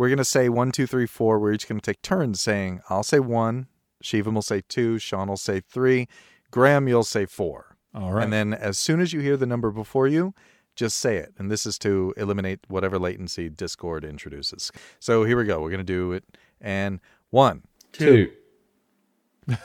we're going to say one, two, three, four. We're each going to take turns saying, I'll say one, Shivam will say two, Sean will say three, Graham, you'll say four. All right. And then as soon as you hear the number before you, just say it. And this is to eliminate whatever latency Discord introduces. So here we go. We're going to do it. And one. Two.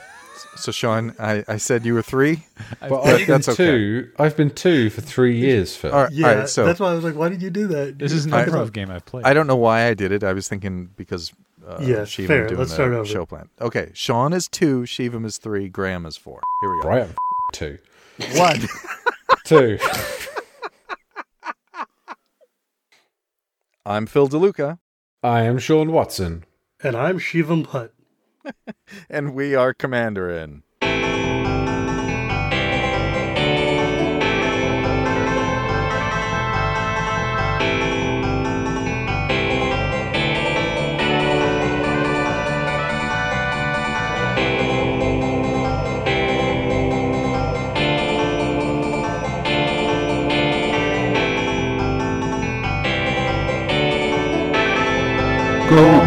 So, Sean, I, I said you were three. But That- I've been that's okay. two. I've been two for three years, Phil. All right. Yeah, all right so that's why I was like, why did you do that? this is an I- improv game I've played. I don't know why I did it. I was thinking because uh, Yes, Shivam fair. doing Let's the start over. show plan. Okay, Sean is two, Shivam is three, Graham is four. Here we go. Right, I'm two. One. Two. I'm Phil DeLuca, I am Sean Watson. And I'm Shivam Bhatt. and we are Commander in.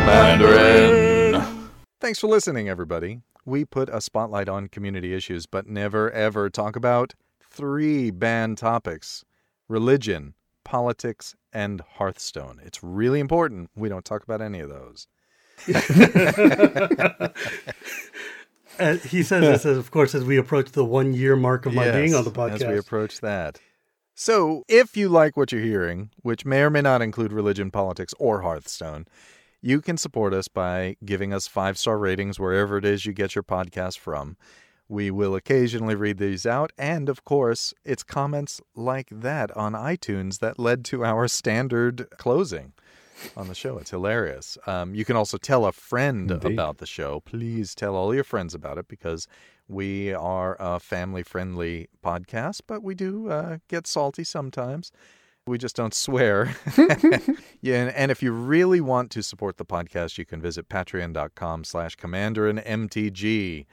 Mandarin. Thanks for listening, everybody. We put a spotlight on community issues, but never ever talk about three banned topics religion, politics, and Hearthstone. It's really important we don't talk about any of those. He says this, as, of course, as we approach the one year mark of my Yes, being on the podcast. As we approach that. So, if you like what you're hearing, which may or may not include religion, politics, or Hearthstone, you can support us by giving us five star ratings wherever it is you get your podcast from. We will occasionally read these out. And of course, it's comments like that on iTunes that led to our standard closing on the show. It's hilarious. Um, you can also tell a friend Indeed. about the show. Please tell all your friends about it because we are a family friendly podcast, but we do uh, get salty sometimes. We just don't swear. yeah, and, and if you really want to support the podcast, you can visit patreon.com slash commandarinmtg.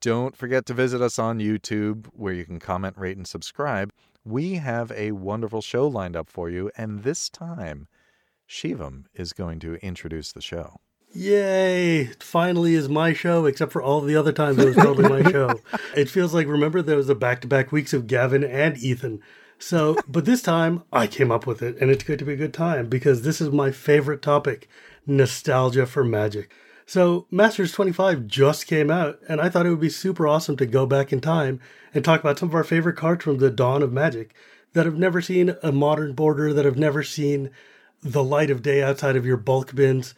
Don't forget to visit us on YouTube where you can comment, rate, and subscribe. We have a wonderful show lined up for you, and this time, Shivam is going to introduce the show. Yay! It finally is my show, except for all the other times it was totally my show. It feels like, remember, there was a back to back weeks of Gavin and Ethan. So, but this time I came up with it, and it's going to be a good time because this is my favorite topic nostalgia for magic. So, Masters 25 just came out, and I thought it would be super awesome to go back in time and talk about some of our favorite cards from the dawn of magic that have never seen a modern border, that have never seen the light of day outside of your bulk bins.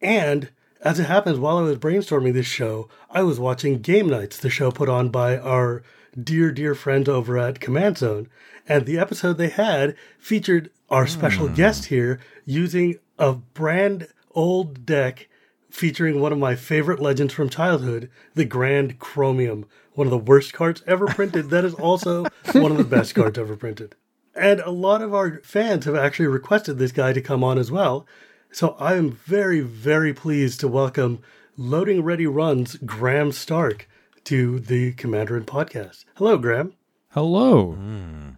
And as it happens, while I was brainstorming this show, I was watching Game Nights, the show put on by our dear, dear friends over at Command Zone. And the episode they had featured our special hmm. guest here using a brand old deck featuring one of my favorite legends from childhood, the Grand Chromium, one of the worst cards ever printed. that is also one of the best cards ever printed. And a lot of our fans have actually requested this guy to come on as well. So I am very, very pleased to welcome Loading Ready Runs Graham Stark to the Commandarin podcast. Hello, Graham. Hello. Hmm.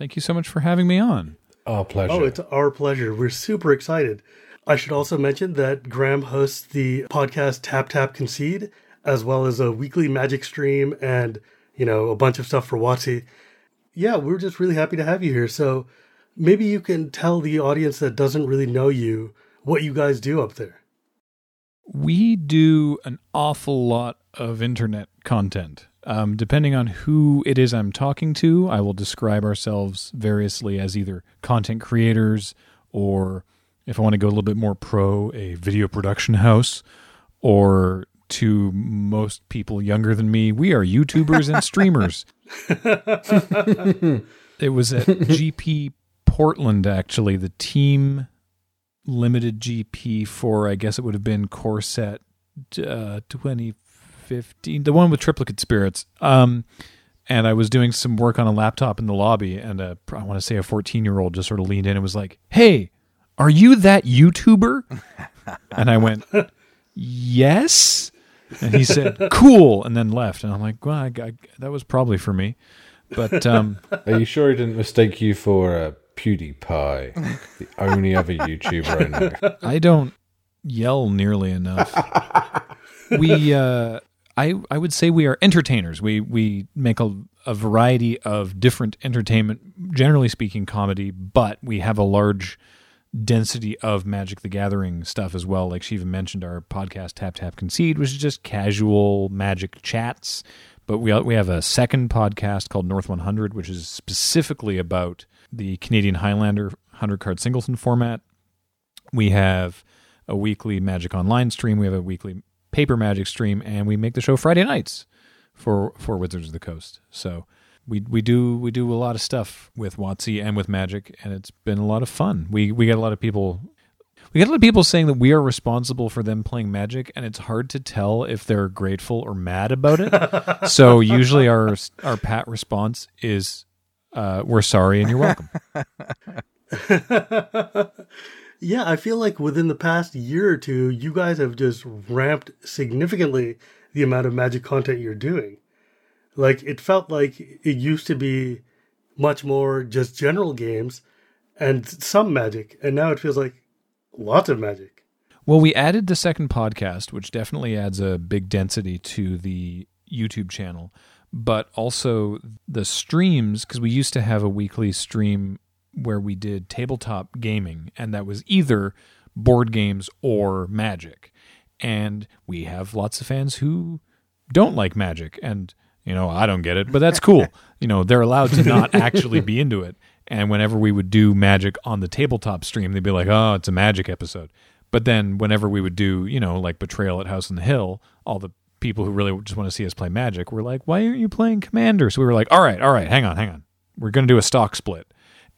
Thank you so much for having me on. Our pleasure. Oh, it's our pleasure. We're super excited. I should also mention that Graham hosts the podcast Tap Tap Concede, as well as a weekly magic stream and, you know, a bunch of stuff for WotC. Yeah, we're just really happy to have you here. So maybe you can tell the audience that doesn't really know you what you guys do up there. We do an awful lot of internet content. Um, depending on who it is I'm talking to, I will describe ourselves variously as either content creators or, if I want to go a little bit more pro, a video production house, or to most people younger than me, we are YouTubers and streamers. it was at GP Portland, actually, the team limited GP for, I guess it would have been Corset uh, 2015, the one with triplicate spirits. Um, and I was doing some work on a laptop in the lobby, and a, I want to say a 14 year old just sort of leaned in and was like, Hey, are you that YouTuber? and I went, Yes. And he said, Cool. And then left. And I'm like, Well, I, I, that was probably for me. But um, Are you sure he didn't mistake you for a PewDiePie, the only other YouTuber I know. I don't yell nearly enough. we, uh, I, I would say we are entertainers. We we make a, a variety of different entertainment, generally speaking, comedy, but we have a large density of Magic the Gathering stuff as well. Like she even mentioned, our podcast Tap Tap Concede, which is just casual Magic chats. But we we have a second podcast called North 100, which is specifically about the Canadian Highlander 100 card singleton format. We have a weekly Magic Online stream. We have a weekly paper Magic stream, and we make the show Friday nights for for Wizards of the Coast. So we we do we do a lot of stuff with WotC and with Magic, and it's been a lot of fun. We we get a lot of people. We get a lot of people saying that we are responsible for them playing Magic, and it's hard to tell if they're grateful or mad about it. so usually our our pat response is, uh, "We're sorry and you're welcome." yeah, I feel like within the past year or two, you guys have just ramped significantly the amount of magic content you're doing. Like, it felt like it used to be much more just general games and some magic, and now it feels like lots of magic. Well, we added the second podcast, which definitely adds a big density to the YouTube channel, but also the streams, because we used to have a weekly stream where we did tabletop gaming, and that was either board games or magic. And we have lots of fans who don't like magic, and you know I don't get it, but that's cool. you know they're allowed to not actually be into it. And whenever we would do magic on the tabletop stream, they'd be like, "Oh, it's a magic episode." But then whenever we would do, you know, like Betrayal at House on the Hill, all the people who really just want to see us play magic were like, "Why aren't you playing Commander?" So we were like, "All right, all right, hang on, hang on. We're going to do a stock split."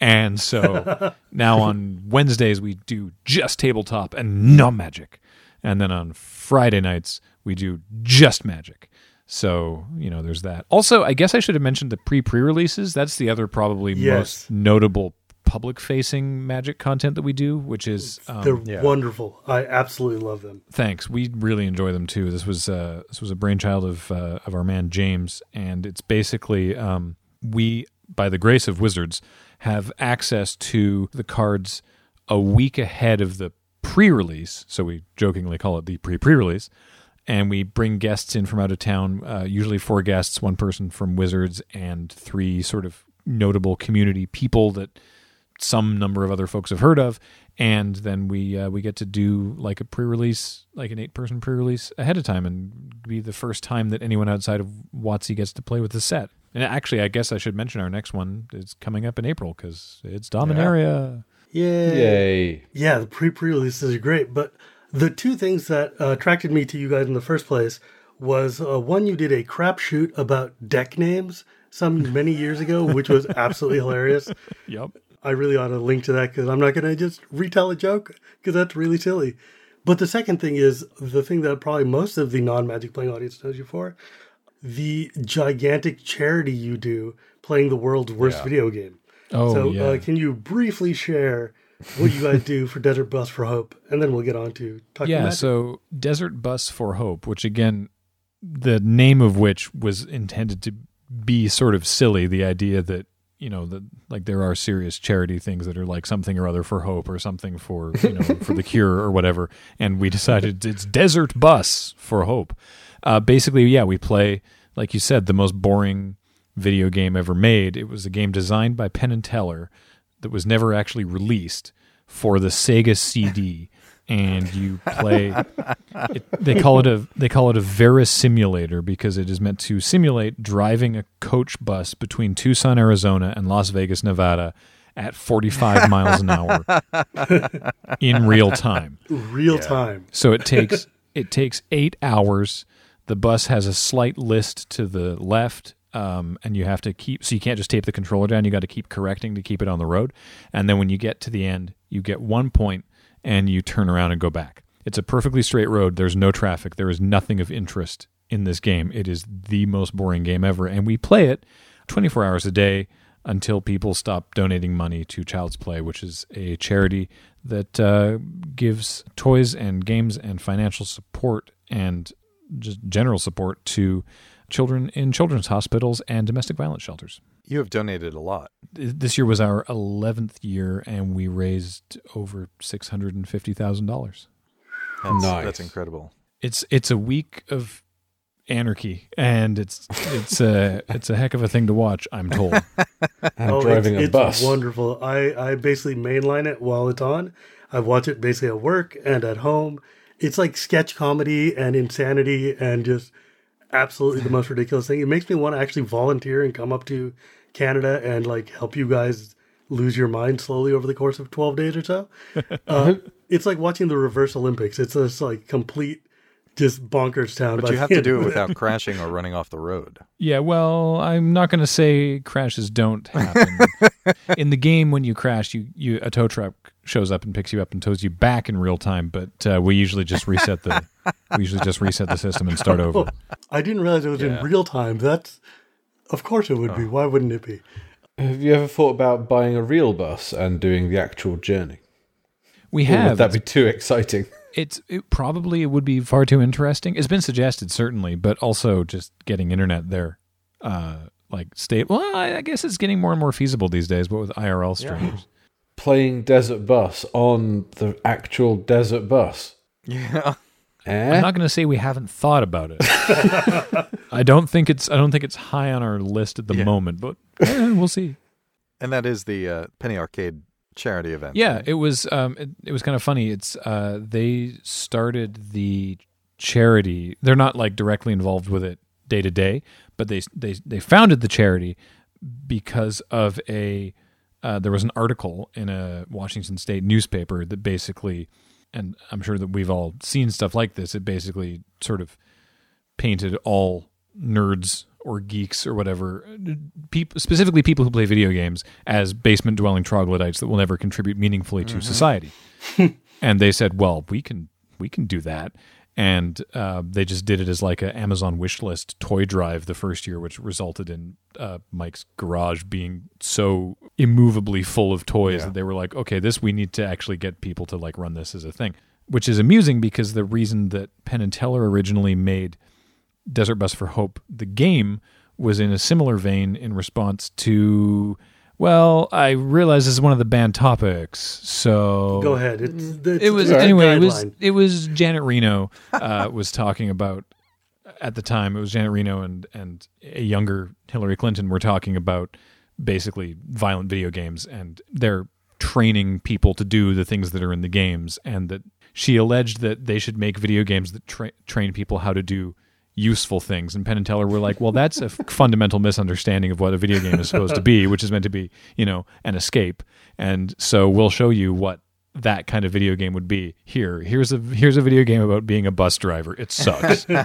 And so now on Wednesdays we do just tabletop and no magic. And then on Friday nights we do just magic. So, you know, there's that. Also, I guess I should have mentioned the pre pre releases. That's the other probably Yes. most notable public facing magic content that we do, which is um, They're yeah. wonderful. I absolutely love them. thanks. We really enjoy them too. This was uh, this was a brainchild of uh, of our man James, and it's basically um, we, by the grace of Wizards, have access to the cards a week ahead of the pre-release. So we jokingly call it the pre-pre-release, and we bring guests in from out of town. Uh, usually four guests, one person from Wizards, and three sort of notable community people that some number of other folks have heard of, and then we uh, we get to do like a pre-release, like an eight-person pre-release ahead of time, and be the first time that anyone outside of WotC gets to play with the set. And actually, I guess I should mention our next one is coming up in April because it's Dominaria. Yay. Yay. Yeah, the pre pre releases are great. But the two things that uh, attracted me to you guys in the first place was uh, one, you did a crap shoot about deck names some many years ago, which was absolutely hilarious. Yep. I really ought to link to that because I'm not going to just retell a joke because that's really silly. But the second thing is the thing that probably most of the non Magic playing audience knows you for the gigantic charity you do playing the world's worst Yeah. video game. Oh so, yeah. uh, can you briefly share what you guys do for Desert Bus for Hope? And then we'll get on to talking about yeah. Magic. So Desert Bus for Hope, which again, the name of which was intended to be sort of silly. The idea that you know that like there are serious charity things that are like something or other for hope or something for you know for the cure or whatever, and we decided it's Desert Bus for Hope. Uh, basically, yeah, we play like you said the most boring video game ever made. It was a game designed by Penn and Teller that was never actually released for the Sega CD, and you play. It, they call it a they call it a Vera simulator because it is meant to simulate driving a coach bus between Tucson, Arizona, and Las Vegas, Nevada, at 45 miles an hour in real time. Real time. So it takes it takes eight hours. The bus has a slight list to the left, um, and you have to keep. So you can't just tape the controller down. You got to keep correcting to keep it on the road. And then when you get to the end, you get one point, and you turn around and go back. It's a perfectly straight road. There's no traffic. There is nothing of interest in this game. It is the most boring game ever, and we play it 24 hours a day until people stop donating money to Child's Play, which is a charity that uh, gives toys and games and financial support and just general support to children in children's hospitals and domestic violence shelters. You have donated a lot. This year was our 11th year, and we raised over $650,000. That's, Nice. That's incredible. It's it's a week of anarchy, and it's it's a it's a heck of a thing to watch. I'm told. And Oh, driving it's, a it's bus. wonderful. I, I basically mainline it while it's on. I watch it basically at work and at home. It's like sketch comedy and insanity and just absolutely the most ridiculous thing. It makes me want to actually volunteer and come up to Canada and like help you guys lose your mind slowly over the course of 12 days or so. Uh, it's like watching the reverse Olympics. It's just like complete, just bonkers town. But you have to do it without crashing or running off the road. Yeah, well, I'm not going to say crashes don't happen. in the game, when you crash, you, you a tow truck shows up and picks you up and tows you back in real time. But uh, we usually just reset the we usually just reset the system and start over. I didn't realize it was in real time. That's, of course it would be. Why wouldn't it be? Have you ever thought about buying a real bus and doing the actual journey? We Or have. would that be too exciting? it's it probably it would be far too interesting. It's been suggested certainly, but also just getting internet there, uh, like state. Well, I, I guess it's getting more and more feasible these days, but with IRL streamers. Playing Desert Bus on the actual Desert Bus. Yeah. Eh? I'm not going to say we haven't thought about it. I don't think it's I don't think it's high on our list at the Yeah. moment, but eh, we'll see. And that is the uh, Penny Arcade charity event. Yeah, right? it was um, it, it was kind of funny. It's uh, they started the charity. They're not like directly involved with it day to day, but they they they founded the charity because of a uh, there was an article in a Washington State newspaper that basically, and I'm sure that we've all seen stuff like this. It basically sort of painted all nerds or geeks or whatever, people, specifically people who play video games, as basement dwelling troglodytes that will never contribute meaningfully to society. and they said, "Well, we can we can do that." And uh, they just did it as like an Amazon wish list toy drive the first year, which resulted in uh, Mike's garage being so immovably full of toys Yeah. that they were like, "Okay, this we need to actually get people to like run this as a thing." Which is amusing because the reason that Penn and Teller originally made Desert Bus for Hope, the game, was in a similar vein in response to, well, I realize this is one of the banned topics, so Go ahead. It's, it's It was it's anyway. It was it was Janet Reno uh, was talking about at the time. It was Janet Reno and and a younger Hillary Clinton were talking about basically violent video games and they're training people to do the things that are in the games and that she alleged that they should make video games that tra- train people how to do useful things. And penn and teller were like well that's a fundamental misunderstanding of what a video game is supposed to be which is meant to be you know an escape. And so we'll show you what that kind of video game would be. Here here's a here's a video game about being a bus driver. It sucks.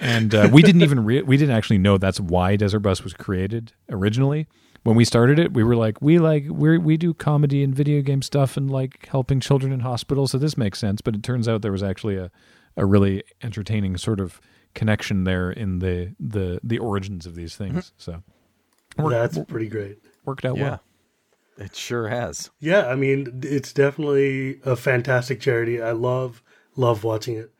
And uh, we didn't even re- we didn't actually know that's why desert bus was created originally. When we started it we were like we like we we do comedy and video game stuff and like helping children in hospitals so this makes sense. But it turns out there was actually a a really entertaining sort of connection there in the the the origins of these things so That's pretty great. worked out Yeah. well It sure has. Yeah, I mean, it's definitely a fantastic charity. I love love watching it.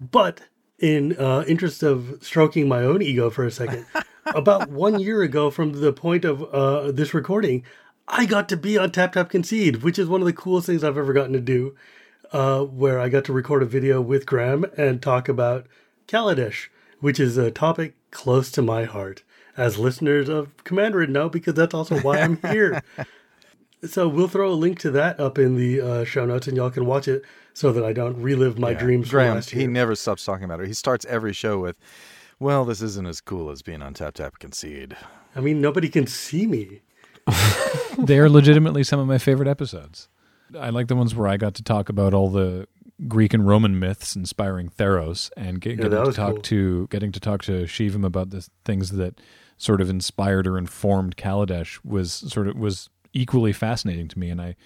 But in uh, interest of stroking my own ego for a second, about one year ago from the point of uh, this recording, I got to be on Tap Tap Concede, which is one of the coolest things I've ever gotten to do. Uh, where I got to record a video with Graham and talk about Kaladesh, which is a topic close to my heart, as listeners of Commander would know, because that's also why I'm here. So we'll throw a link to that up in the uh, show notes, and y'all can watch it so that I don't relive my dreams from Graham, last he never stops talking about it. He starts every show with, "Well, this isn't as cool as being on Tap Tap Concede." I mean, nobody can see me. they are legitimately some of my favorite episodes. I like the ones where I got to talk about all the Greek and Roman myths inspiring Theros, and get, Yeah, getting to talk cool. to getting to talk to Shivam about the things that sort of inspired or informed Kaladesh was sort of was equally fascinating to me. And I,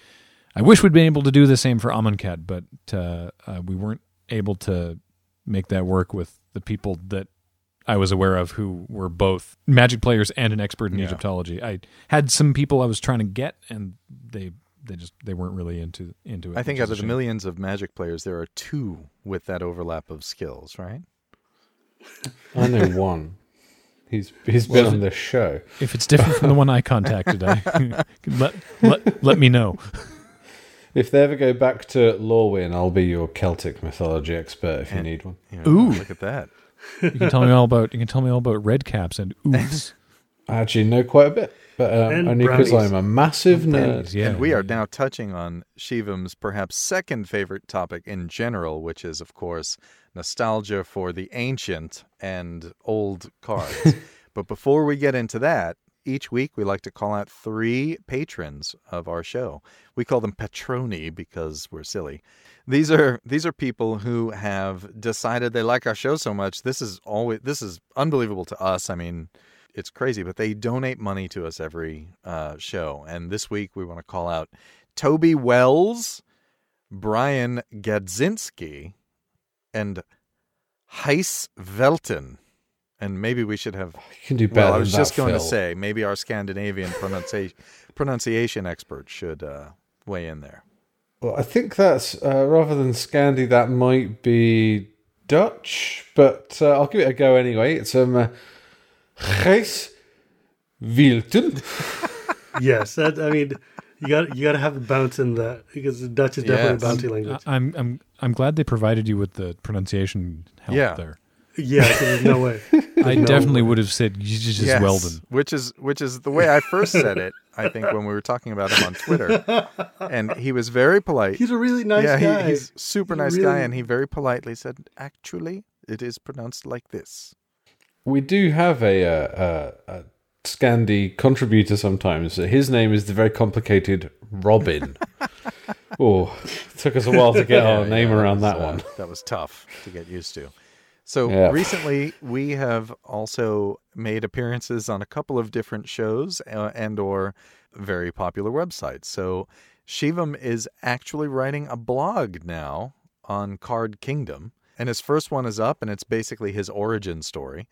I wish we'd been able to do the same for Amonkhet, but uh, uh, we weren't able to make that work with the people that I was aware of who were both magic players and an expert in Yeah. Egyptology. I had some people I was trying to get, and they they just they weren't really into into it. I think which out of the millions of Magic players, there are two with that overlap of skills, right? I know one. He's he's been on this show. If it's different from the one I contacted, I, let, let, let me know. If they ever go back to Lorwyn, I'll be your Celtic mythology expert if you And- need one. Yeah, Ooh. look at that. You can tell me all about you can tell me all about red caps and oops. I actually know quite a bit, but um, And only because. I'm a massive nerd. Brownies, yeah. and we are now touching on Shivam's perhaps second favorite topic in general, which is, of course, nostalgia for the ancient and old cards. but before we get into that, each week we like to call out three patrons of our show. We call them patroni because we're silly. These are these are people who have decided they like our show so much. This is always this is unbelievable to us. I mean, it's crazy, but they donate money to us every uh, show. And this week we want to call out Toby Wells, Brian Gadzinski, and Heis Velten. And maybe we should have. You can do better Well, I was just going to say maybe our Scandinavian pronunciation pronunciation expert should uh, weigh in there. Well, I think that's uh, rather than Scandi, that might be Dutch, but uh, I'll give it a go anyway. It's um, uh, Gijs Wielten. yes, that I mean, you got you got to have the bounce in that because Dutch is definitely Yes. a bounty language. I'm I'm I'm glad they provided you with the pronunciation help Yeah. there. yeah, 'cause there's no way. I No definitely way. would have said just Yes, Weldon. which is which is the way I first said it. I think when we were talking about him on Twitter, and he was very polite. He's a really nice yeah, guy. He, he's super He's nice really- guy, and he very politely said, "Actually, it is pronounced like this." We do have a, uh, a, a Scandi contributor sometimes. His name is the very complicated Robin. oh, took us a while to get our Yeah, name yeah, around was, that uh, one. That was tough to get used to. So Yeah. recently, we have also made appearances on a couple of different shows uh, and or very popular websites. So Shivam is actually writing a blog now on Card Kingdom, and his first one is up, and it's basically his origin story.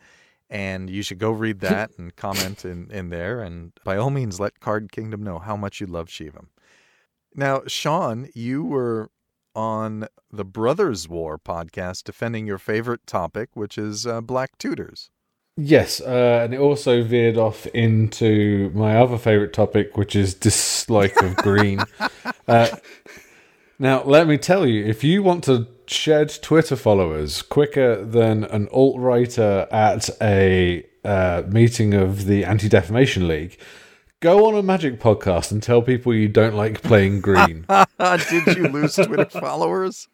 And you should go read that and comment in, in there. And by all means, let Card Kingdom know how much you love Shivam. Now, Sean, you were on the Brothers War podcast defending your favorite topic, which is uh, Black Tutors. Yes, uh, and it also veered off into my other favourite topic, which is dislike of green. uh, now, let me tell you, if you want to shed Twitter followers quicker than an alt writer at a uh, meeting of the Anti Defamation League, go on a Magic podcast and tell people you don't like playing green. Did you lose Twitter followers?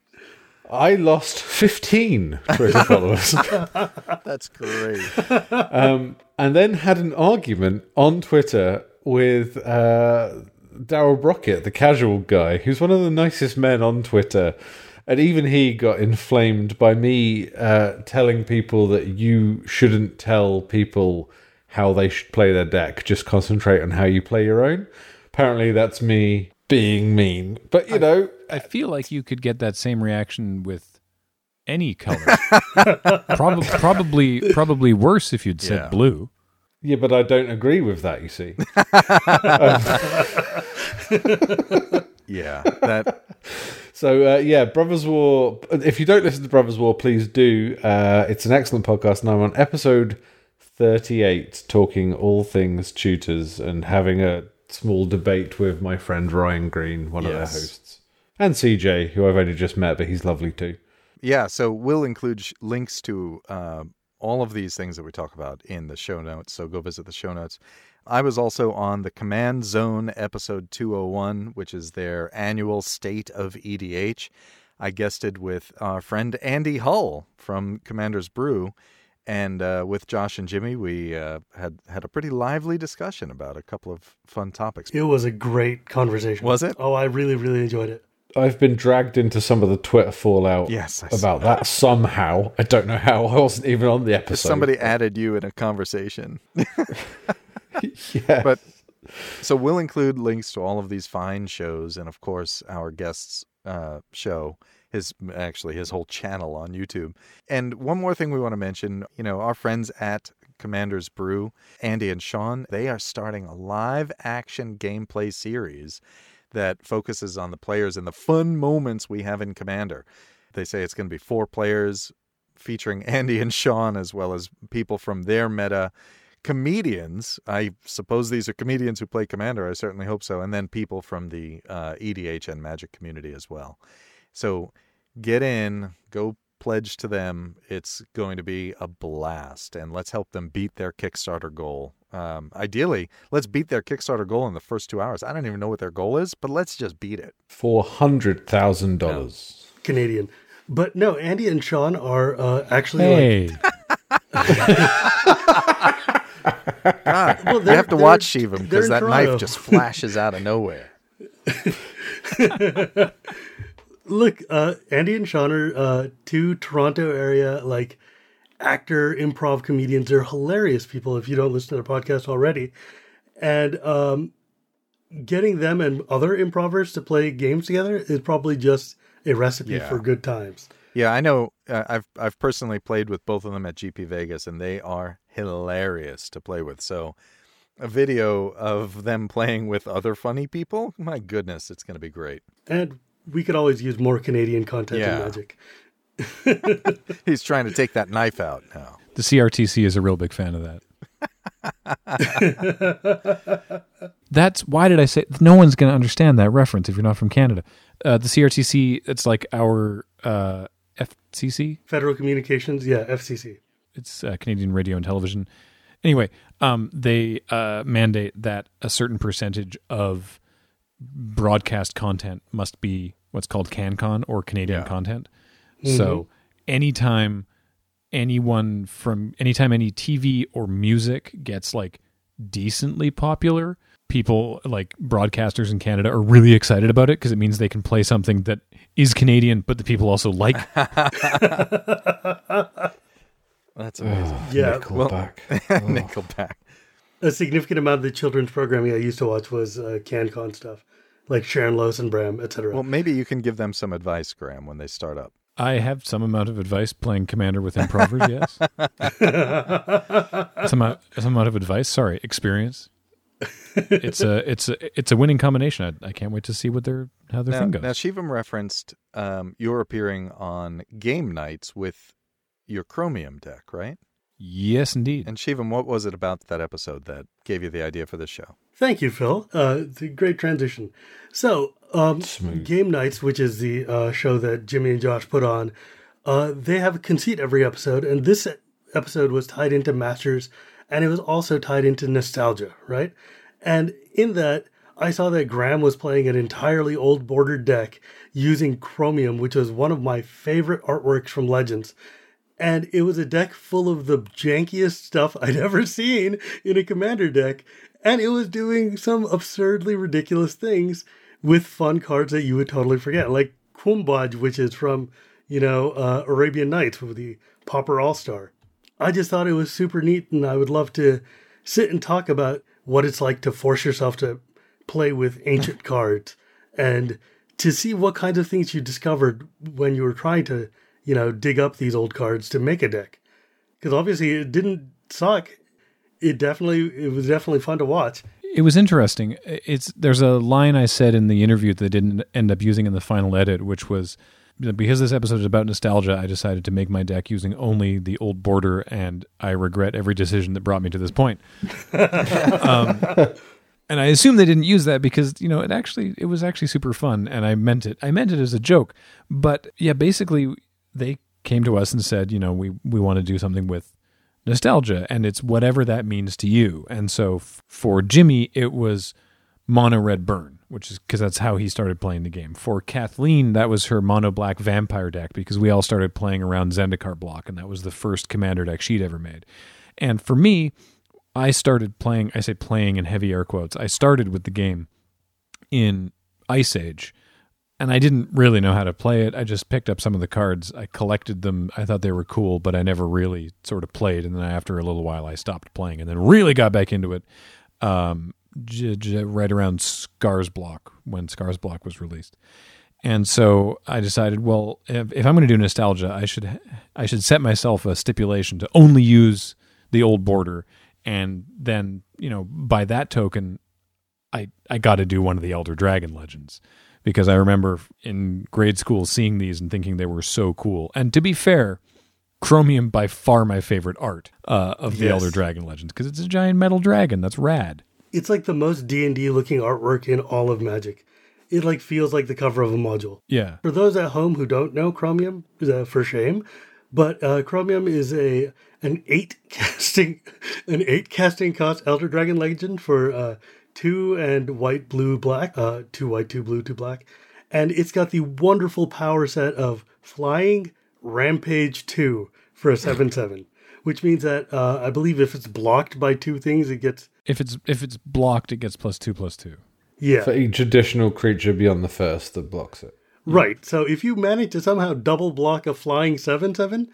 I lost 15 Twitter followers. That's great. um, and then had an argument on Twitter with uh, Daryl Brockett, the casual guy, who's one of the nicest men on Twitter. And even he got inflamed by me uh, telling people that you shouldn't tell people how they should play their deck, just concentrate on how you play your own. Apparently, that's me being mean. But, you know, I feel like you could get that same reaction with any color. probably, probably, probably worse if you'd said Yeah. blue. yeah, but I don't agree with that, you see. Yeah, that So uh, yeah, Brothers War. If you don't listen to Brothers War, please do. Uh, it's an excellent podcast, and I'm on episode 38, talking all things tutors and having a small debate with my friend Ryan Green, one of their hosts, and CJ, who I've only just met, but he's lovely too. yeah. So we'll include sh- links to uh, all of these things that we talk about in the show notes. So go visit the show notes. I was also on the Command Zone episode 201, which is their annual State of EDH. I guested with our friend Andy Hull from Commander's Brew. And uh, with Josh and Jimmy, we uh, had had a pretty lively discussion about a couple of fun topics. It was a great conversation. Was it? Oh, I really, really enjoyed it. I've been dragged into some of the Twitter fallout Yes, I saw about that somehow. I don't know how. I wasn't even on the episode. Somebody added you in a conversation. yeah. but so we'll include links to all of these fine shows and of course our guests uh, show his actually his whole channel on youtube and one more thing we want to mention you know our friends at commanders brew andy and sean they are starting a live action gameplay series that focuses on the players and the fun moments we have in commander they say it's going to be four players featuring Andy and Sean, as well as people from their meta comedians. I suppose these are comedians who play Commander. I certainly hope so. And then people from the uh, EDH and Magic community as well. So get in, go pledge to them. It's going to be a blast. And let's help them beat their Kickstarter goal. Um, ideally, let's beat their Kickstarter goal in the first two hours. I don't even know what their goal is, but let's just beat it. $400,000. Canadian. But no, Andy and Sean are uh, actually Hey, God, Well, you they're- have to watch Shivam because that Toronto. knife just flashes out of nowhere. look, uh, Andy and Sean are uh, two Toronto area like actor improv comedians. They're hilarious people. If you don't listen to their podcast already, and um, getting them and other improvers to play games together is probably just a recipe Yeah. for good times. Yeah, I know. Uh, I've I've personally played with both of them at GP Vegas, and they are hilarious to play with. So, a video of them playing with other funny people. My goodness, it's going to be great. And we could always use more Canadian content Yeah. in Magic. He's trying to take that knife out now. the CRTC is a real big fan of that. That's why did I say no one's going to understand that reference if you're not from Canada. Uh, the CRTC, it's like our uh, FCC. Federal Communications, yeah, FCC. It's uh, Canadian Radio and Television. Anyway, um, they uh, mandate that a certain percentage of broadcast content must be what's called CanCon or Canadian Yeah. content. So anytime anyone from anytime any TV or music gets like decently popular, people like broadcasters in Canada are really excited about it because it means they can play something that is Canadian but the people also like. That's amazing. Yeah, Nickelback. Nickelback. a significant amount of the children's programming I used to watch was uh, CanCon stuff, like Sharon Lois and Bram, etc. Well, maybe you can give them some advice, Graham, when they start up. I have some amount of advice playing Commander with improvers, yes. some, amount, some amount of advice, sorry, experience. It's a it's a it's a winning combination. I, I can't wait to see what their how their Now, thing goes. now Shivam referenced um, you're appearing on game nights with your Chromium deck, right? yes, indeed. And Shivam, what was it about that episode that gave you the idea for this show? Thank you, Phil. Uh, it's a great transition. So, um, Game Nights, which is the uh, show that Jimmy and Josh put on, uh, they have a conceit every episode, and this episode was tied into Masters, and it was also tied into nostalgia, right? And in that, I saw that Graham was playing an entirely old border deck using Chromium, which was one of my favorite artworks from Legends. And it was a deck full of the jankiest stuff I'd ever seen in a commander deck. And it was doing some absurdly ridiculous things with fun cards that you would totally forget, like Kumbaj, which is from, you know, uh, Arabian Nights with the Popper All Star. I just thought it was super neat, and I would love to sit and talk about what it's like to force yourself to play with ancient cards and to see what kinds of things you discovered when you were trying to, you know, dig up these old cards to make a deck. Because obviously it didn't suck. It definitely, it was definitely fun to watch. It was interesting. It's there's a line I said in the interview that I didn't end up using in the final edit, which was because this episode is about nostalgia. I decided to make my deck using only the old border, and I regret every decision that brought me to this point. um, and I assume they didn't use that because you know it actually it was actually super fun, and I meant it. I meant it as a joke, but yeah, basically they came to us and said, you know, we we want to do something with nostalgia and it's whatever that means to you. And so f- for jimmy it was mono red burn which is because that's how he started playing the game. For kathleen that was her mono black vampire deck because we all started playing around zendikar block and that was the first commander deck she'd ever made. And for me i started playing i say playing in heavy air quotes i started with the game in ice age and I didn't really know how to play it. I just picked up some of the cards. I collected them. I thought they were cool, but I never really sort of played. And then after a little while, I stopped playing, and then really got back into it. Um, j- j- right around Scars Block when Scars Block was released, and so I decided, well, if, if I'm going to do nostalgia, I should I should set myself a stipulation to only use the old border, and then you know by that token, I I got to do one of the Elder Dragon legends because I remember in grade school seeing these and thinking they were so cool. And to be fair, Chromium by far my favorite art uh, of the Yes. Elder Dragon Legends because it's a giant metal dragon. That's rad. It's like the most D and D looking artwork in all of Magic. It like feels like the cover of a module. Yeah. For those at home who don't know Chromium, uh, for shame, but uh, Chromium is a an eight casting an eight casting cost Elder Dragon Legend for uh, two and white, blue, black, uh, two white, two blue, two black, and it's got the wonderful power set of flying rampage two for a seven seven, which means that uh, I believe if it's blocked by two things, it gets If it's if it's blocked, it gets plus two plus two. yeah For each additional creature beyond the first that blocks it. Right. So if you manage to somehow double block a flying seven seven,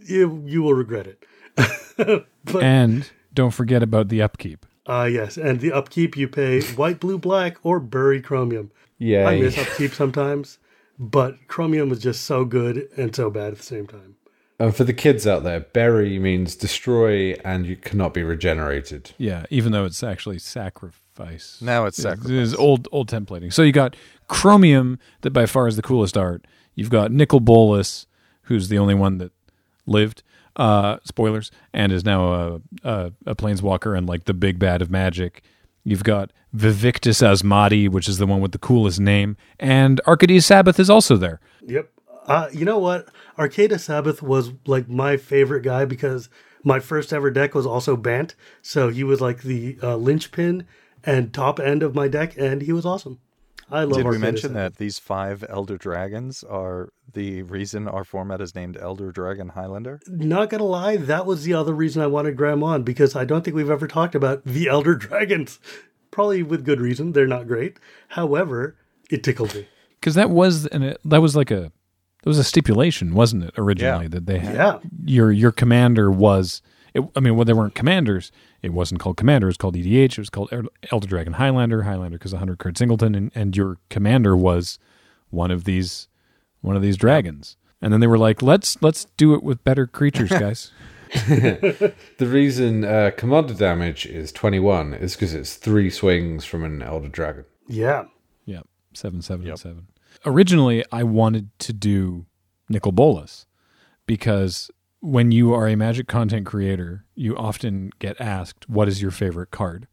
you you will regret it. but And don't forget about the upkeep. Uh yes, and the upkeep you pay white, blue, black, or bury chromium. Yeah. I miss upkeep sometimes, but chromium is just so good and so bad at the same time. And for the kids out there, bury means destroy and you cannot be regenerated. Yeah, even though it's actually sacrifice. Now it's It is sacrifice. old old templating. So you got Chromium, that by far is the coolest art. You've got Nicol Bolas, who's the only one that lived. Uh, spoilers, and is now a, a a planeswalker and like the big bad of Magic. You've got Vaevictis Asmadi, which is the one with the coolest name, and Arcades Sabboth is also there. Yep. Uh, you know what? Arcades Sabboth was like my favorite guy because my first ever deck was also Bant, so he was like the uh, linchpin and top end of my deck, and he was awesome. I love. Did we mention Sabboth. that these five Elder Dragons are the reason our format is named Elder Dragon Highlander? Not gonna lie, that was the other reason I wanted Graham on because I don't think we've ever talked about the Elder Dragons. Probably with good reason. They're not great. However, it tickled me. because that was and that was like a that was a stipulation, wasn't it? Originally, Yeah. that they had Yeah. your your commander was. It, I mean, well, they weren't commanders. It wasn't called commander. It was called EDH. It was called Elder Dragon Highlander. Highlander because 100 card singleton, and, and your commander was one of these one of these dragons. And then they were like, let's let's do it with better creatures, guys. The reason uh, commander damage is 21 is because it's three swings from an Elder Dragon. Yeah. Yeah. seven, seven, and seven. Originally, I wanted to do Nicol Bolas because when you are a Magic content creator, you often get asked, "What is your favorite card?"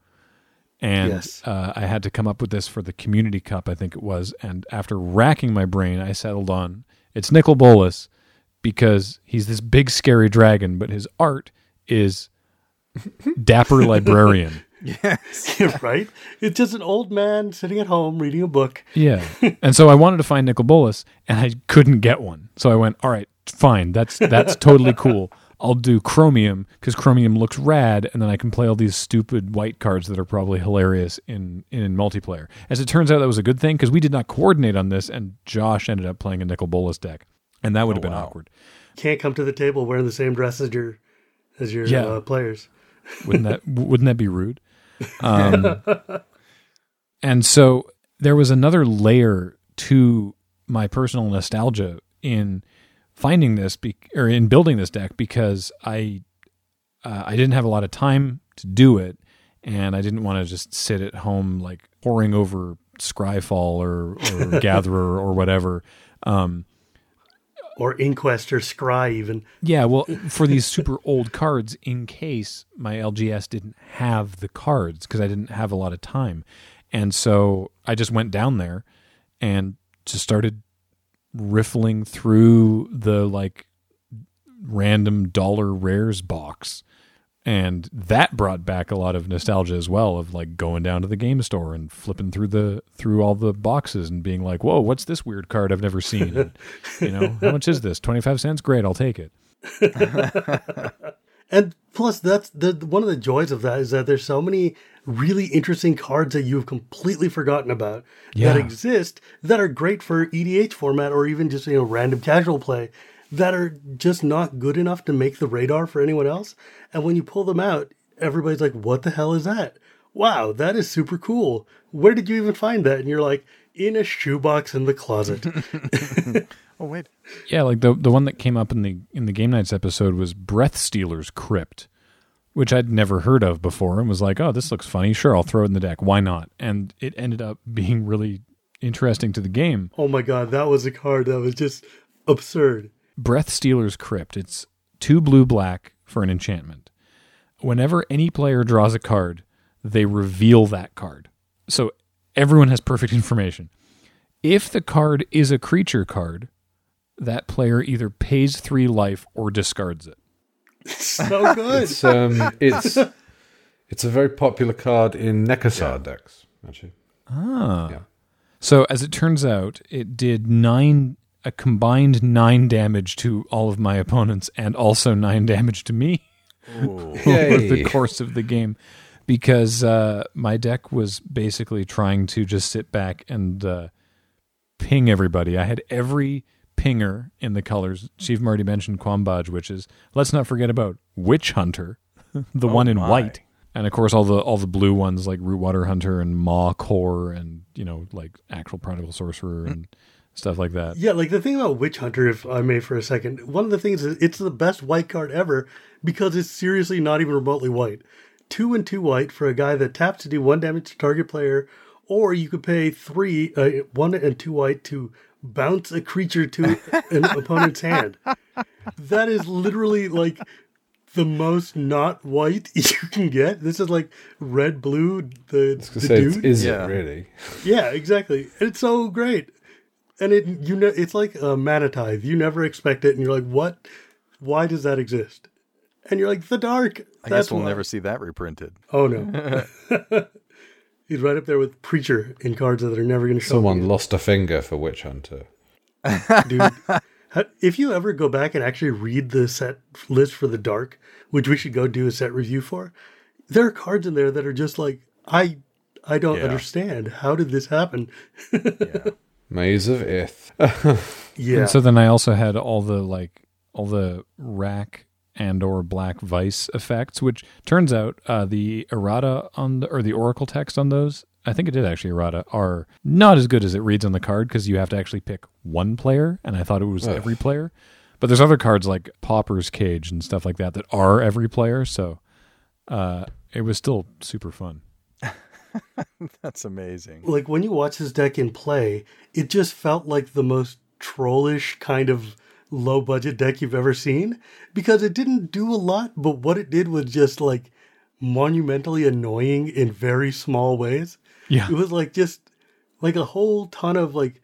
And Yes. uh, I had to come up with this for the Community Cup, I think it was. And after racking my brain, I settled on it's Nicol Bolas because he's this big, scary dragon, but his art is dapper librarian. Yes. right? It's just an old man sitting at home reading a book. Yeah. and so I wanted to find Nicol Bolas and I couldn't get one. So I went, all right, fine. That's that's totally cool. I'll do Chromium because Chromium looks rad, and then I can play all these stupid white cards that are probably hilarious in in multiplayer. As it turns out, that was a good thing because we did not coordinate on this, and Josh ended up playing a Nicol Bolas deck, and that would have been wow. awkward. Can't come to the table wearing the same dress as your as your Yeah. uh, players. Wouldn't that wouldn't that be rude? Um, and so there was another layer to my personal nostalgia in finding this be- or in building this deck because I uh, I didn't have a lot of time to do it, and I didn't want to just sit at home like poring over Scryfall or, or Gatherer or whatever. Um, Or Inquest or Scry even. yeah, well, for these super old cards, in case my LGS didn't have the cards because I didn't have a lot of time, and so I just went down there and just started riffling through the like random dollar rares box. And that brought back a lot of nostalgia as well of like going down to the game store and flipping through the through all the boxes and being like, "Whoa, what's this weird card I've never seen?" And, you know, how much is this? Twenty five cents? Great, I'll take it. And plus, that's the one of the joys of that is that there's so many really interesting cards that you've completely forgotten about Yeah. that exist that are great for EDH format or even just you know random casual play that are just not good enough to make the radar for anyone else. And when you pull them out, everybody's like, "What the hell is that? Wow, that is super cool. Where did you even find that?" And you're like, "In a shoebox in the closet." Oh wait, Yeah, like the the one that came up in the in the game nights episode was Breathstealer's Crypt, which I'd never heard of before, and was like, "Oh, this looks funny. Sure, I'll throw it in the deck. Why not?" And it ended up being really interesting to the game. oh my god, that was a card that was just absurd. Breathstealer's Crypt. It's two blue black for an enchantment. Whenever any player draws a card, they reveal that card. So everyone has perfect information. If the card is a creature card, that player either pays three life or discards it. So good. It's um, it's it's a very popular card in Nekusar decks. Actually, Ah. Yeah. So as it turns out, it did nine a combined nine damage to all of my opponents and also nine damage to me over the course of the game because uh, my deck was basically trying to just sit back and uh, ping everybody. I had every pinger in the colors. Chief already mentioned Quambaj witches. Let's not forget about Witch Hunter, the Oh one in my. white. And of course, all the all the blue ones like Rootwater Hunter and Mawcor, and you know like actual Prodigal Sorcerer and stuff like that. Yeah, like the thing about Witch Hunter, if I may for a second, one of the things is it's the best white card ever because it's seriously not even remotely white. Two and two white for a guy that taps to do one damage to target player, or you could pay three, uh, one and two white to bounce a creature to an opponent's hand. That is literally like the most not white you can get. This is like red blue. The, I was the say, dude. is Yeah. really? Yeah, exactly. It's so great. And it you know it's like a mana tithe. You never expect it and you're like, what? Why does that exist? And you're like, the dark. I That's guess we'll why." never see that reprinted. Oh no. He's right up there with Preacher in cards that are never gonna show up. Someone up lost a finger for Witch Hunter. dude. If you ever go back and actually read the set list for the dark, which we should go do a set review for, there are cards in there that are just like, I I don't Yeah. understand. How did this happen? Yeah. Maze of Ith. Yeah. And so then I also had all the like all the rack and or Black Vise effects, which turns out uh, the errata on the or the oracle text on those, I think it did actually errata, are not as good as it reads on the card because you have to actually pick one player, and I thought it was Ugh. every player. But there's other cards like Pauper's Cage and stuff like that that are every player, so uh, it was still super fun. That's amazing. like when you watch this deck in play, it just felt like the most trollish kind of low budget deck you've ever seen because it didn't do a lot, but what it did was just like monumentally annoying in very small ways. Yeah. It was like just like a whole ton of like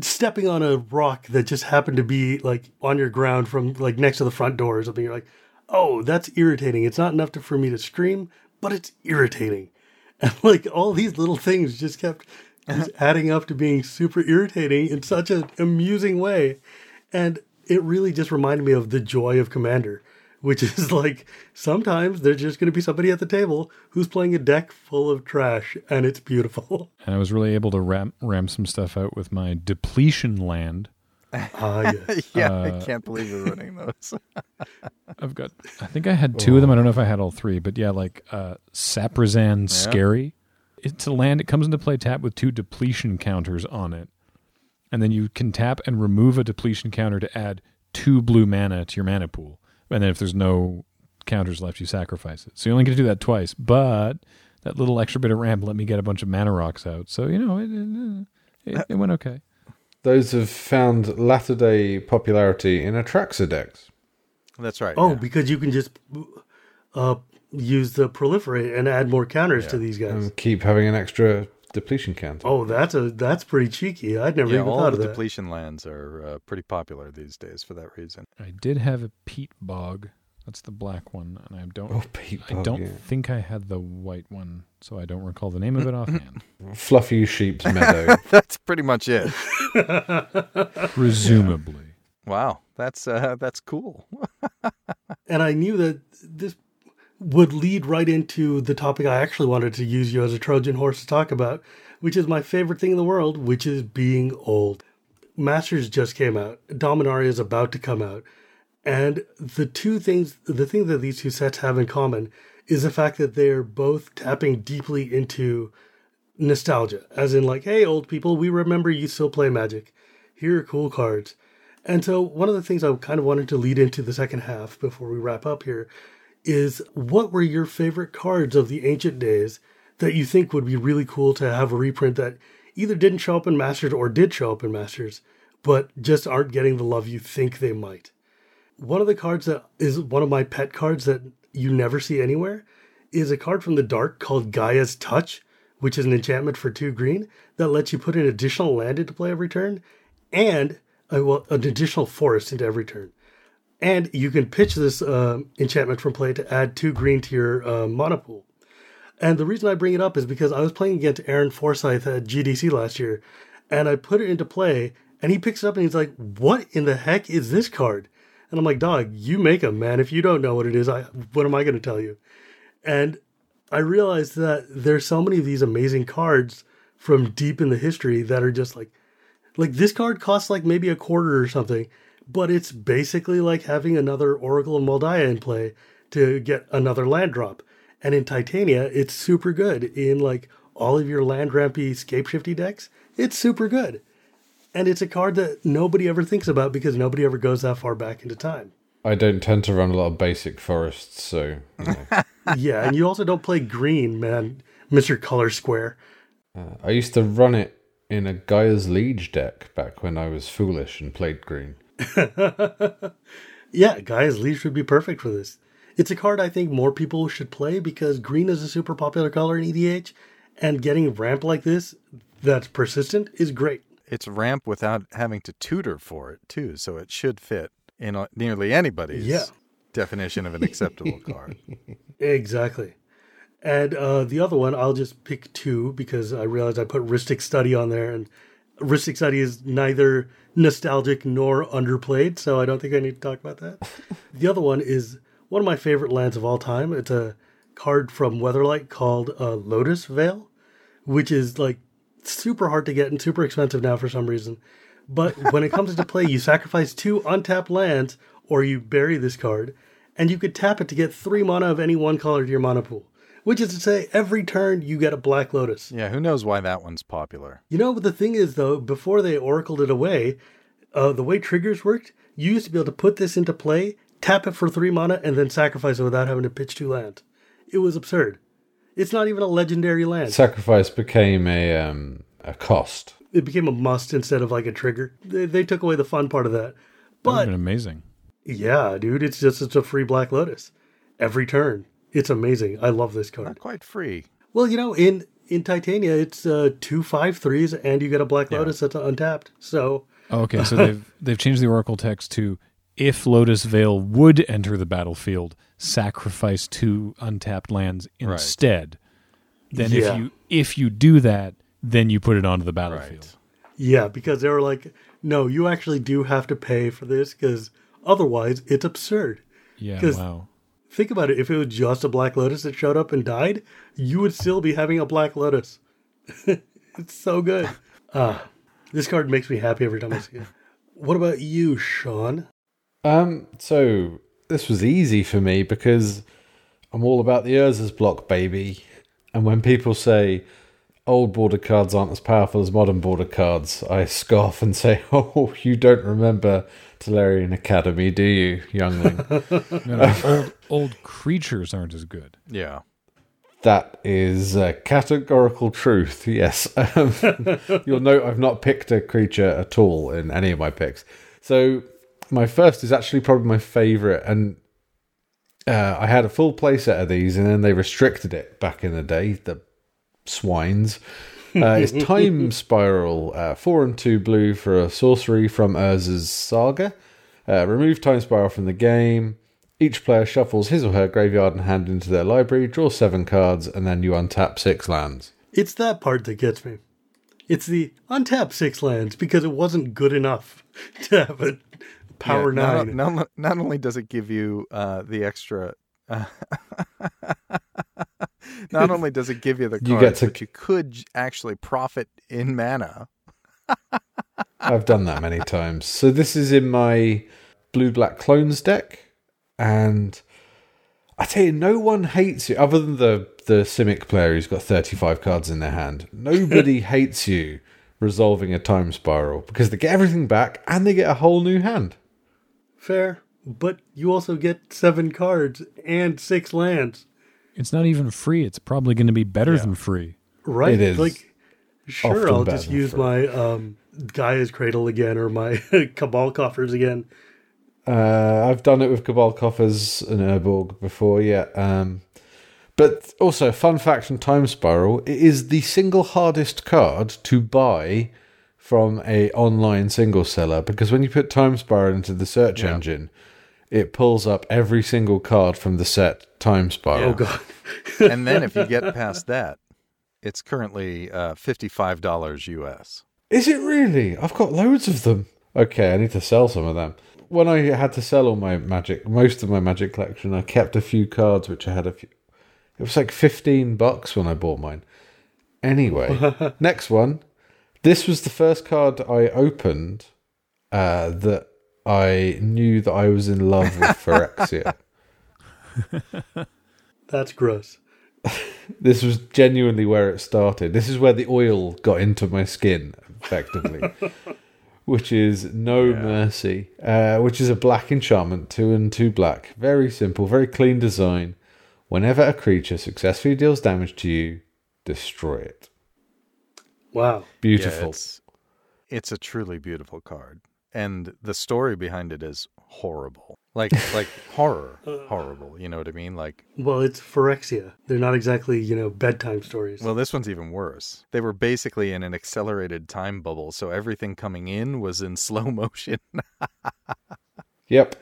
stepping on a rock that just happened to be like on your ground from like next to the front door or something. You're like, oh, that's irritating. It's not enough to, for me to scream, but it's irritating. And like all these little things just kept just uh-huh. adding up to being super irritating in such an amusing way. And it really just reminded me of the joy of Commander, which is like sometimes there's just going to be somebody at the table who's playing a deck full of trash and it's beautiful. And I was really able to ram, ram some stuff out with my depletion land. Ah, yes. yeah, Uh, I can't believe you're running those. I've got. I think I had two of them. I don't know if I had all three, but yeah, like uh, Saprazzan Skerry. It's a land. It comes into play tap with two depletion counters on it, and then you can tap and remove a depletion counter to add two blue mana to your mana pool. And then if there's no counters left, you sacrifice it. So you only get to do that twice. But that little extra bit of ramp let me get a bunch of mana rocks out. So you know it, it, it, it went okay. Those have found latter day popularity in Atraxa decks. That's right. Oh, yeah. because you can just uh, use the proliferate and add more counters to these guys. And keep having an extra depletion counter. oh, that's a that's pretty cheeky. I'd never yeah, even all thought the of that. depletion lands are uh, pretty popular these days for that reason. I did have a peat bog. That's the black one, and I don't. Oh, Pete I don't yeah. think I had the white one, so I don't recall the name of it offhand. Fluffy Sheep's Meadow. That's pretty much it. Presumably. Wow, that's uh, that's cool. and I knew that this would lead right into the topic I actually wanted to use you as a Trojan horse to talk about, which is my favorite thing in the world, which is being old. Masters just came out. Dominaria is about to come out. And the two things, the thing that these two sets have in common is the fact that they're both tapping deeply into nostalgia, as in, like, hey, old people, we remember you still play Magic. Here are cool cards. And so, one of the things I kind of wanted to lead into the second half before we wrap up here is what were your favorite cards of the ancient days that you think would be really cool to have a reprint that either didn't show up in Masters or did show up in Masters, but just aren't getting the love you think they might? one of the cards that is one of my pet cards that you never see anywhere is a card from the dark called Gaea's Touch, which is an enchantment for two green that lets you put an additional land into play every turn and uh, well, an additional forest into every turn. And you can pitch this uh, enchantment from play to add two green to your uh, mana pool. And the reason I bring it up is because I was playing against Aaron Forsythe at GDC last year, and I put it into play, and he picks it up and he's like, "What in the heck is this card?" And I'm like, "Dog, you make them, man. If you don't know what it is, I what am I going to tell you?" And I realized that there's so many of these amazing cards from deep in the history that are just like, like this card costs like maybe a quarter or something, but it's basically like having another Oracle of Mul Daya in play to get another land drop. And in Titania, it's super good. In like all of your land rampy scape shifty decks, it's super good. And it's a card that nobody ever thinks about because nobody ever goes that far back into time. I don't tend to run a lot of basic forests, so you know. yeah, and you also don't play green, man, Mr. Color Square. Uh, I used to run it in a Gaea's Liege deck back when I was foolish and played green. yeah, Gaea's Liege would be perfect for this. It's a card I think more people should play because green is a super popular color in EDH, and getting ramp like this that's persistent is great. It's ramp without having to tutor for it too, so it should fit in nearly anybody's Yeah. definition of an acceptable card. Exactly. And uh, the other one, I'll just pick two because I realized I put Rhystic Study on there, and Rhystic Study is neither nostalgic nor underplayed, so I don't think I need to talk about that. the other one is one of my favorite lands of all time. It's a card from Weatherlight called uh, Lotus Vale, which is like super hard to get and super expensive now for some reason. But when it comes into play, you sacrifice two untapped lands or you bury this card, and you could tap it to get three mana of any one color to your mana pool. Which is to say, every turn you get a Black Lotus. Yeah, who knows why that one's popular? You know, but the thing is, though, before they oracled it away, uh, the way triggers worked, you used to be able to put this into play, tap it for three mana, and then sacrifice it without having to pitch two lands. It was absurd. It's not even a legendary land. Sacrifice became a um, a cost. it became a must instead of like a trigger. They, they took away the fun part of that. That would have But been amazing. yeah, dude, it's just it's a free Black Lotus every turn. It's amazing. I love this card. Not quite free. Well, you know, in in Titania, it's uh, two five threes, and you get a Black Lotus that's untapped. So Oh, okay, so they've they've changed the Oracle text to if Lotus Vale would enter the battlefield, sacrifice two untapped lands instead. Then Yeah. if you if you do that, then you put it onto the battlefield. Right. yeah, because they were like, no, you actually do have to pay for this because otherwise it's absurd. Yeah, 'Cause- wow. Think about it. If it was just a Black Lotus that showed up and died, you would still be having a Black Lotus. it's so good. Ah, this card makes me happy every time I see it. What about you, Sean? Um, so this was easy for me because I'm all about the Urza's block, baby. And when people say old border cards aren't as powerful as modern border cards, I scoff and say, "Oh, you don't remember Tolarian Academy, do you, youngling?" No, no, old old creatures aren't as good. Yeah. That is uh, categorical truth. Yes. Um, you'll note I've not picked a creature at all in any of my picks. So my first is actually probably my favorite, and uh, I had a full playset of these, and then they restricted it back in the day. The swines. Uh, it's Time Spiral, uh, four and two blue for a sorcery from Urza's Saga. Uh, remove Time Spiral from the game. Each player shuffles his or her graveyard and hand into their library, draw seven cards, and then you untap six lands. It's that part that gets me. It's the untap six lands because it wasn't good enough to have a power Yeah, not- nine. Not, not, only does it give you uh, the extra. Uh, not only does it give you the cards, You get to- but you could actually profit in mana. I've done that many times. So this is in my blue black clones deck, and I tell you, no one hates you other than the the Simic player who's got thirty five cards in their hand. Nobody hates you resolving a time spiral because they get everything back and they get a whole new hand. Fair, but you also get seven cards and six lands, It's not even free. It's probably going to be better Yeah. than free. right? It is like, sure, I'll just use free. my um, Gaea's Cradle again or my Cabal Coffers again. Uh, I've done it with Cabal Coffers and Urborg before, yeah. Um, but also, fun fact from Time Spiral: it is the single hardest card to buy from a online single seller because when you put Time Spiral into the search Yeah. engine, it pulls up every single card from the set Time Spiral. Oh god. and then if you get past that, it's currently uh, fifty-five dollars US. Is it really? I've got loads of them. Okay, I need to sell some of them. When I had to sell all my magic, most of my magic collection, I kept a few cards which I had a few. It was like 15 bucks when I bought mine. Anyway, next one. This was the first card I opened uh, that I knew that I was in love with Phyrexia. That's gross. this was genuinely where it started. This is where the oil got into my skin, effectively. which is No Mercy, uh, which is a black enchantment, two and two black. Very simple, very clean design. Whenever a creature successfully deals damage to you, destroy it. Wow. Beautiful. Yeah, it's, it's a truly beautiful card, and the story behind it is horrible. Like like horror, uh. horrible. You know what I mean? Like, Well, it's Phyrexia. They're not exactly, you know, bedtime stories. well, this one's even worse. They were basically in an accelerated time bubble, so everything coming in was in slow motion. yep.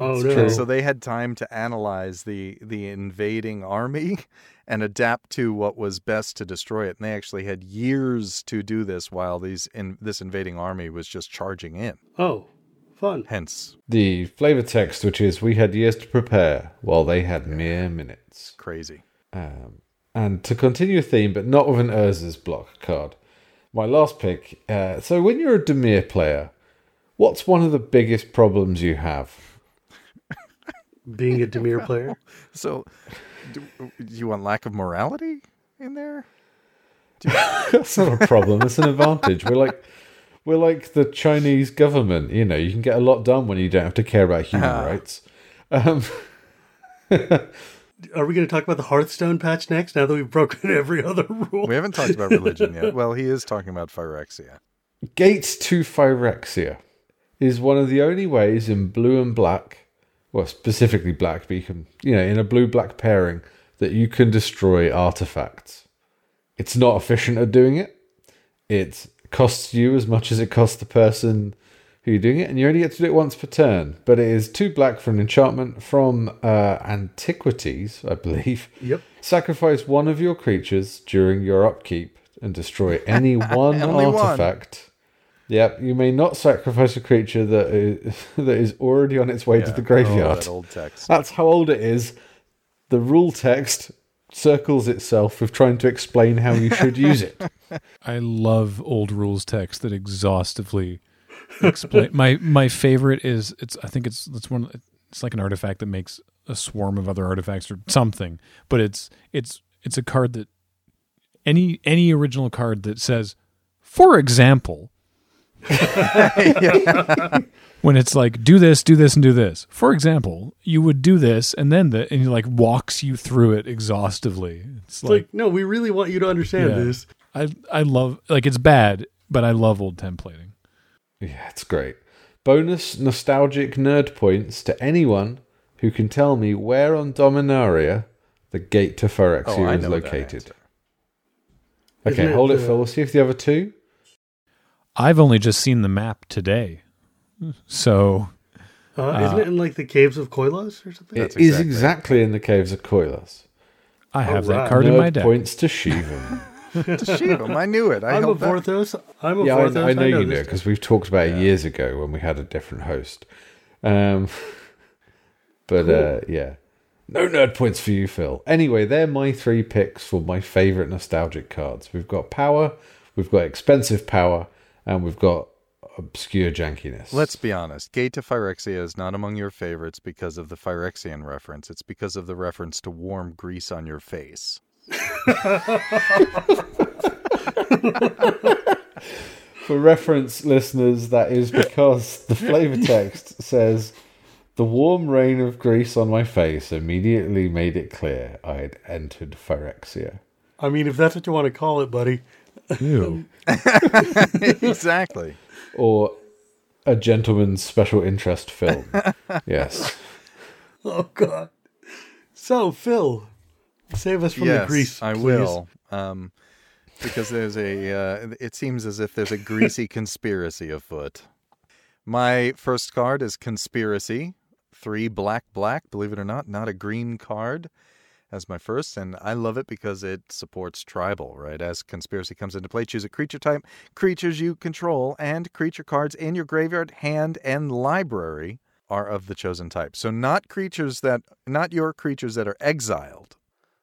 Oh no. so they had time to analyze the the invading army and adapt to what was best to destroy it. And they actually had years to do this while these in this invading army was just charging in. Oh, fun. Hence, The flavor text, which is we had years to prepare while they had mere minutes. crazy. Um, and to continue a theme, but not with an Urza's block card. My last pick. Uh, so, when you're a Dimir player, what's one of the biggest problems you have? Being a Dimir player. So, do, do you want lack of morality in there? That's not a problem. It's an advantage. We're like we're like the Chinese government. You know, you can get a lot done when you don't have to care about human Ah. rights. Um, Are we going to talk about the Hearthstone patch next? Now that we've broken every other rule. We haven't talked about religion yet. Well, he is talking about Phyrexia. Gates to Phyrexia is one of the only ways in blue and black, well, specifically black, but you can, you know, in a blue black pairing, that you can destroy artifacts. It's not efficient at doing it. It costs you as much as it costs the person who you're doing it, and you only get to do it once per turn. But it is two black for an enchantment from uh, Antiquities, I believe. Yep. Sacrifice one of your creatures during your upkeep and destroy any one artifact. Yep, you may not sacrifice a creature that is, that is already on its way to Yeah. the Oh, graveyard. that old text. That's how old it is. The rule text circles itself with trying to explain how you should use it. I love old rules text that exhaustively explain. my my favorite is it's. I think it's it's one. It's like an artifact that makes a swarm of other artifacts or something. But it's it's it's a card that any any original card that says, for example, when it's like do this, do this, and do this. For example, you would do this, and then the and he like walks you through it exhaustively. It's It's like, no, we really want you to understand Yeah. this. I I love like it's bad, but I love old templating. Yeah, it's great. Bonus nostalgic nerd points to anyone who can tell me where on Dominaria the gate to Phyrexia Oh, is located. Okay, Isn't hold it, the- Phil. We'll see if the other two. I've only just seen the map today, so Uh, isn't it in like the caves of Koilos or something? That's It is exactly- exactly in the caves of Koilos. I have Alright. that card in my deck. points to Shivam. to shoot him. I knew it. I I'm a held back. Vorthos. I'm a yeah, Vorthos. I, I know you know because we've talked about it years ago when we had a different host. Um, but uh, yeah, no nerd points for you, Phil. Anyway, they're my three picks for my favorite nostalgic cards. We've got power, we've got expensive power, and we've got obscure jankiness. Let's be honest. Gate to Phyrexia is not among your favorites because of the Phyrexian reference. It's because of the reference to warm grease on your face. For reference, listeners, that is because the flavor text says the warm rain of grease on my face immediately made it clear I had entered Phyrexia. I mean, if that's what you want to call it, buddy. Ew. exactly. Or a gentleman's special interest film. yes. Oh God. So Phil, save us from yes, the grease. I please. will. Um, because there's a. Uh, it seems as if there's a greasy conspiracy afoot. My first card is conspiracy. Three black, black. Believe it or not, not a green card. As my first, and I love it because it supports tribal, right? As conspiracy comes into play, choose a creature type, creatures you control, and creature cards in your graveyard, hand, and library are of the chosen type. So not creatures that not your creatures that are exiled.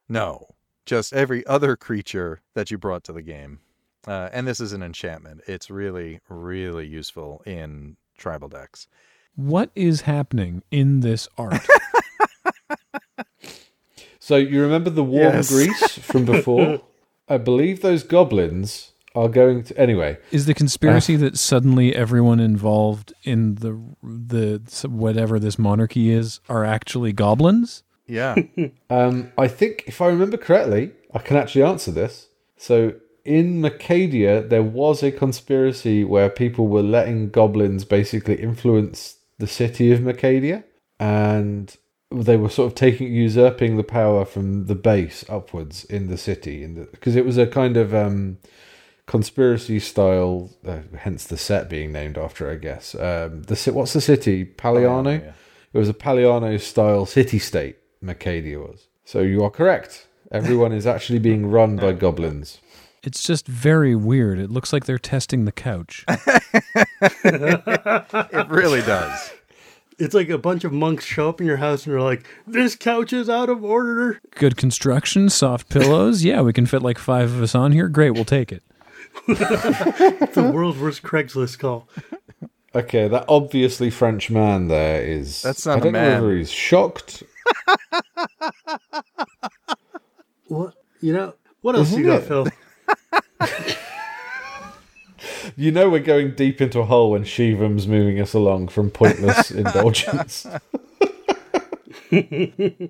No, just every other creature that you brought to the game. Uh, and this is an enchantment. It's really, really useful in tribal decks. What is happening in this art? So you remember the warm Yes. grease from before? I believe those goblins are going to. Anyway, Is the conspiracy that suddenly everyone involved in the the whatever this monarchy is are actually goblins? Yeah. um, I think if I remember correctly, I can actually answer this. So in Mercadia, there was a conspiracy where people were letting goblins basically influence the city of Mercadia, and they were sort of taking usurping the power from the base upwards in the city, in because it was a kind of um, conspiracy style. Uh, hence the set being named after, I guess. Um, the ci- what's the city? Paliano. yeah. It was a Paliano style city state. Mercadia was. So you are correct. Everyone is actually being run by goblins. It's just very weird. It looks like they're testing the couch. It really does. It's like a bunch of monks show up in your house and they're like, "This couch is out of order." Good construction, soft pillows. Yeah, we can fit like five of us on here. Great, we'll take it. The world's worst Craigslist call. Okay, that obviously French man there is. That's not I a don't know man. whether he's shocked. What you know? What else Isn't you got, it? Phil? You know we're going deep into a hole when Shivam's moving us along from pointless indulgence.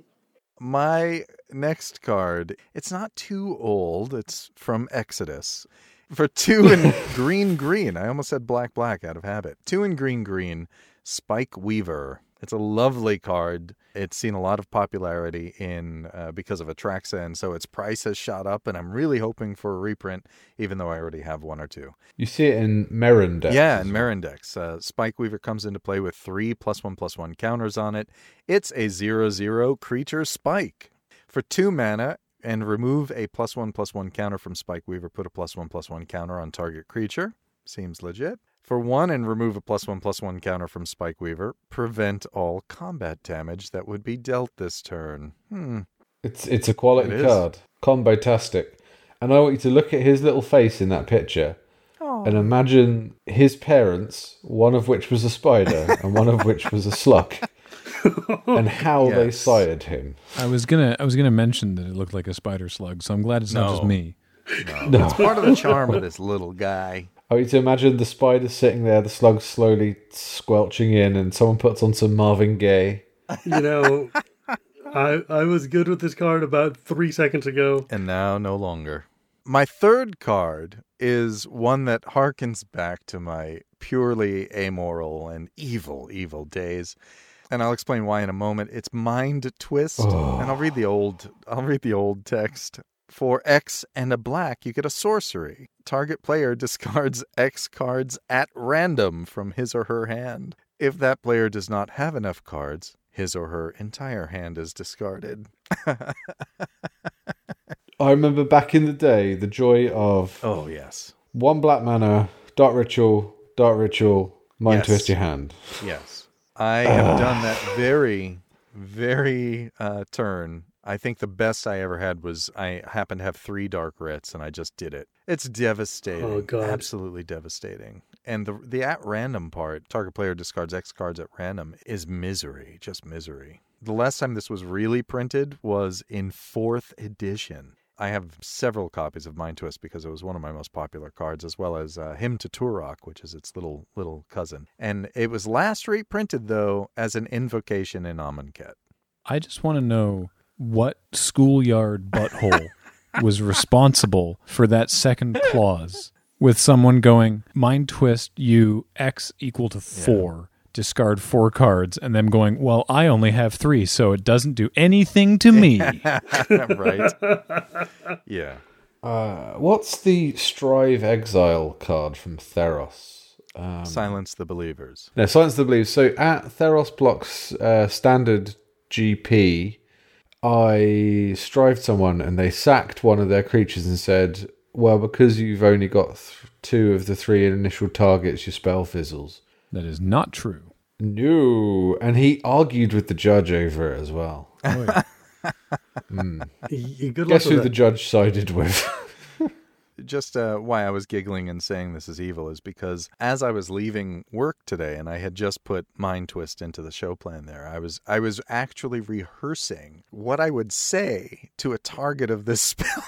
My next card, it's not too old. It's from Exodus. For two in green green. I almost said black black out of habit. Two in green green, Spike Weaver. It's a lovely card. It's seen a lot of popularity in uh, because of Atraxa, and so its price has shot up. And I'm really hoping for a reprint, even though I already have one or two. You see it in Meren decks. Yeah, in well. Marindex. Uh, Spike Weaver comes into play with three plus one plus one counters on it. It's a zero zero creature spike. For two mana, and remove a plus one plus one counter from Spike Weaver, put a plus one plus one counter on target creature. Seems legit. For one, and remove a plus one plus one counter from Spike Weaver, prevent all combat damage that would be dealt this turn. Hmm. It's it's a quality It is. card. Combo-tastic. And I want you to look at his little face in that picture and imagine his parents, one of which was a spider and one of which was a slug, and how they sired him. I was gonna I was gonna mention that it looked like a spider slug, so I'm glad it's not just No. me. No. Part of the charm of this little guy. I want you to imagine the spider sitting there, the slug slowly squelching in, and someone puts on some Marvin Gaye. You know, I I was good with this card about three seconds ago. and now no longer. My third card is one that harkens back to my purely amoral and evil, evil days. And I'll explain why in a moment. It's Mind Twist, and I'll read the old I'll read the old text. For X and a black, you get a sorcery. Target player discards X cards at random from his or her hand. If that player does not have enough cards, his or her entire hand is discarded. I remember back in the day the joy of Oh, yes. one black mana, dark ritual, dark ritual, mind Yes. twist your hand. Yes. I have done that very, very uh, turn. I think the best I ever had was I happened to have three dark writs and I just did it. It's devastating. Oh, God. Absolutely devastating. And the the at random part, target player discards X cards at random, is misery, just misery. The last time this was really printed was in fourth edition. I have several copies of Mind Twist because it was one of my most popular cards, as well as uh, Hymn to Tourach, which is its little little cousin. And it was last reprinted though as an invocation in Amonkhet. I just want to know what schoolyard butthole was responsible for that second clause. with someone going mind twist you x equal to four. Discard four cards, and them going, Well, I only have three, so it doesn't do anything to me. right. Yeah. Uh, what's the Strive Exile card from Theros? Um, Silence the believers. no, Silence the Beliefs. So at Theros Block's uh, standard GP, I strived someone and they sacked one of their creatures and said, Well, because you've only got th- two of the three initial targets, your spell fizzles. that is not true. No. And he argued with the judge over it as well. Oh, yeah. Y- y- Good luck Guess with who that. the judge sided with? Just uh, why I was giggling and saying this is evil is because as I was leaving work today and I had just put Mind Twist into the show plan there, I was I was actually rehearsing what I would say to a target of this spell.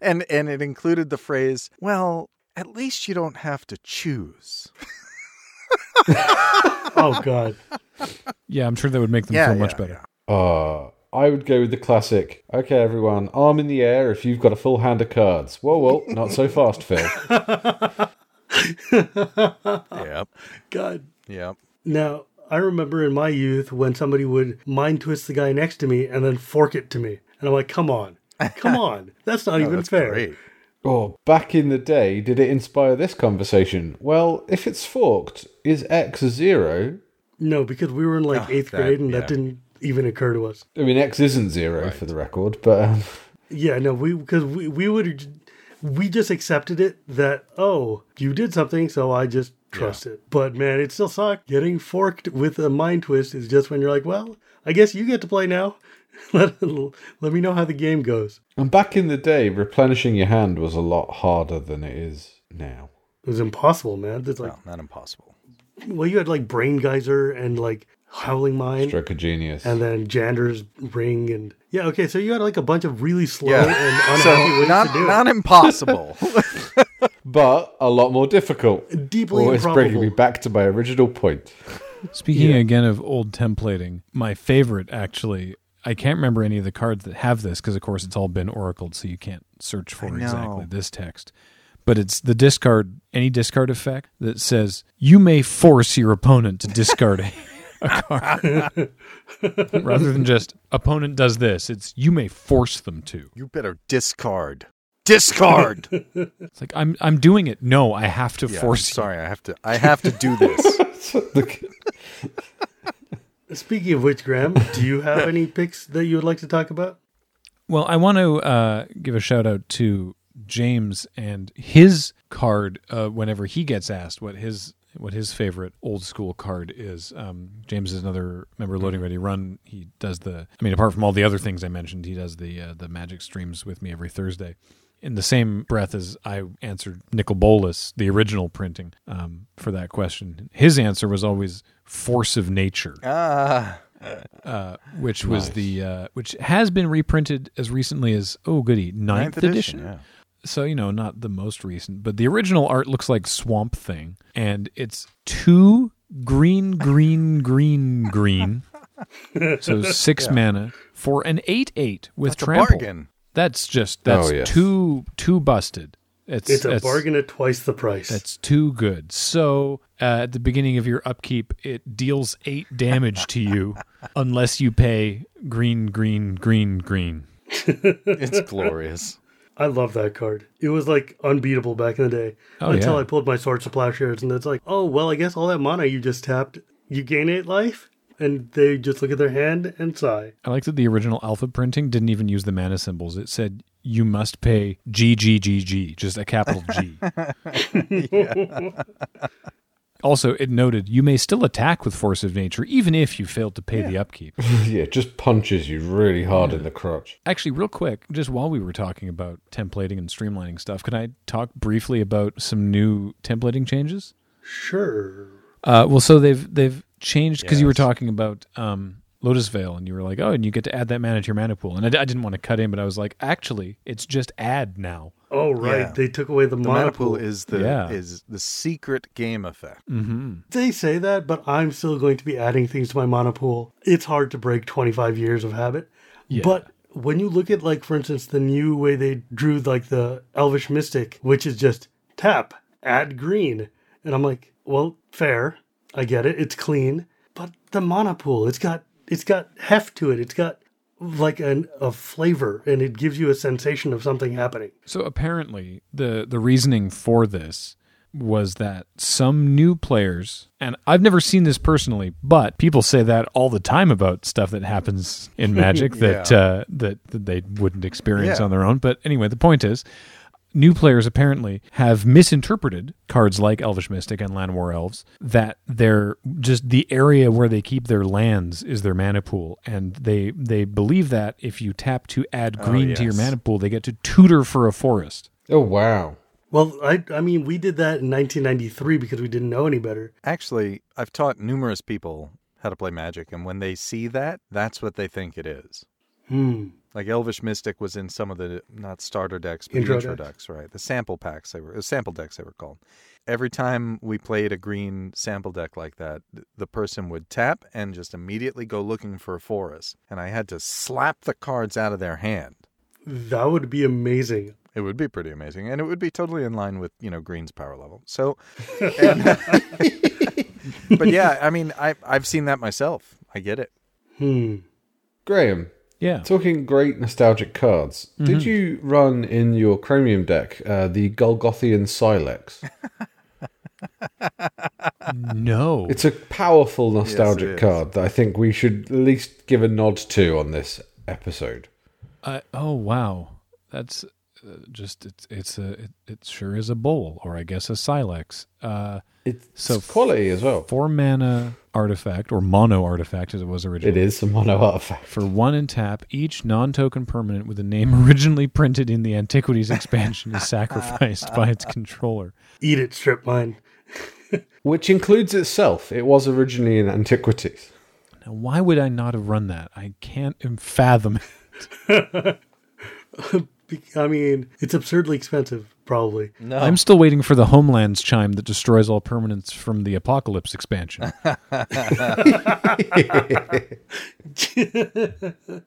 and and it included the phrase, "Well, at least you don't have to choose." oh God. yeah, I'm sure that would make them Yeah, feel much yeah, better. Uh, I would go with the classic. Okay, everyone, arm in the air if you've got a full hand of cards. Whoa, whoa, not so fast, Phil. Yep. God. Yep. Now, I remember in my youth when somebody would mind twist the guy next to me and then fork it to me. And I'm like, come on. Come on. That's not Oh, even that's fair. great. Oh, back in the day, did it inspire this conversation? Well, if it's forked, is X zero? No, because we were in like Oh, eighth that- grade and yeah. that didn't even occur to us. I mean, X isn't zero for the record, but um, Yeah, no, we because we, we would we just accepted it that oh you did something so I just trust it. But man, it still sucked. Getting forked with a mind twist is just when you're like, well, I guess you get to play now. let let me know how the game goes. and back in the day, replenishing your hand was a lot harder than it is now. It was impossible, man. It's like Well, not impossible. well, you had like Brain Geyser and like Howling Mine. Stroke of genius. and then Jander's ring and yeah, okay, so you had like a bunch of really slow Yeah. and So unhappy ways not to do not impossible. but a lot more difficult. it. Deeply Always bringing me back to my original point. Speaking Yeah. again of old templating, my favorite actually, I can't remember any of the cards that have this because, of course, it's all been oracled, so you can't search for exactly this text. But it's the discard, any discard effect that says you may force your opponent to discard a, a card. Rather than just opponent does this, it's you may force them to. you better discard. Discard. It's like I'm I'm doing it. No, I have to Yeah, force you. sorry, I have to. I have to do this. Speaking of which, Graham, do you have any picks that you would like to talk about? Well, I want to uh, give a shout out to James and his card. Uh, whenever he gets asked what his what his favorite old school card is, um, James is another member of Loading Ready Run. He does the. I mean, apart from all the other things I mentioned, he does the uh, the Magic streams with me every Thursday. In the same breath as I answered Nicol Bolas, the original printing um, for that question, his answer was always force of nature ah, uh, which was Nice. the uh, which has been reprinted as recently as oh goody ninth, edition. Yeah. So you know not the most recent, but the original art looks like Swamp Thing, and it's two green, green, green, green. So six mana for an eight eight with That's a trample. bargain. That's just that's Oh, yes. too too busted. It's It's a it's- bargain at twice the price. That's too good. So uh, at the beginning of your upkeep, it deals eight damage to you unless you pay green, green, green, green. It's glorious. I love that card. It was like unbeatable back in the day Oh, until yeah. I pulled my Swords to Plowshares, and it's like, oh well, I guess all that mana you just tapped, you gain eight life, and they just look at their hand and sigh. I like that the original alpha printing didn't even use the mana symbols. It said you must pay G G G G, just a capital G. Also, it noted you may still attack with force of nature even if you failed to pay the upkeep. yeah, it just punches you really hard in the crotch. Actually, real quick, just while we were talking about templating and streamlining stuff, can I talk briefly about some new templating changes? Sure. Uh, well, so they've they've changed because you were talking about um, Lotus Vale, and you were like, oh, and you get to add that mana to your mana pool, and I didn't want to cut in, but I was like, actually, it's just add now. Oh right, Yeah. they took away the, The mana mana pool. pool is the Yeah. is the secret game effect. Mm-hmm. They say that, but I'm still going to be adding things to my mana pool. It's hard to break 25 years of habit. Yeah. But when you look at like for instance the new way they drew like the Elvish Mystic, which is just tap, add green. And I'm like, well, fair. I get it. It's clean. But the mana pool, it's got it's got heft to it. It's got like an a flavor and it gives you a sensation of something happening. So apparently, the the reasoning for this was that some new players, and I've never seen this personally, but people say that all the time about stuff that happens in Magic that uh, that, that they wouldn't experience Yeah. on their own. But anyway, the point is. New players apparently have misinterpreted cards like Elvish Mystic and Llanowar Elves that they're just the area where they keep their lands is their mana pool, and they they believe that if you tap to add oh, green to your mana pool, they get to tutor for a forest. Oh wow. Well, I I mean we did that in 1993 because we didn't know any better. Actually, I've taught numerous people how to play Magic, and when they see that, that's what they think it is. Hmm. Like Elvish Mystic was in some of the not starter decks, but Intro intro, intro decks. decks, right? The sample packs they were, uh, sample decks they were called. Every time we played a green sample deck like that, the person would tap and just immediately go looking for a forest, and I had to slap the cards out of their hand. That would be amazing. It would be pretty amazing, and it would be totally in line with you know Green's power level. So, and- but yeah, I mean, I I've seen that myself. I get it. Hmm. Graham, Yeah. talking great nostalgic cards. Did you run in your Chromium deck uh, the Golgothian Sylex? No. It's a powerful nostalgic is. card that I think we should at least give a nod to on this episode. Uh, oh wow, that's uh, just it's it's a it, it sure is a bowl or I guess a sylex. Uh, It's So quality as well. four mana artifact or mono artifact as it was originally. It is a mono artifact. For one and tap, each non-token permanent with a name originally printed in the Antiquities expansion is sacrificed by its controller. Eat it, strip mine. Which includes itself. It was originally in Antiquities. Now, why would I not have run that? I can't fathom. Be- I mean, it's absurdly expensive, probably. No, I'm still waiting for the Homelands chime that destroys all permanents from the Apocalypse expansion.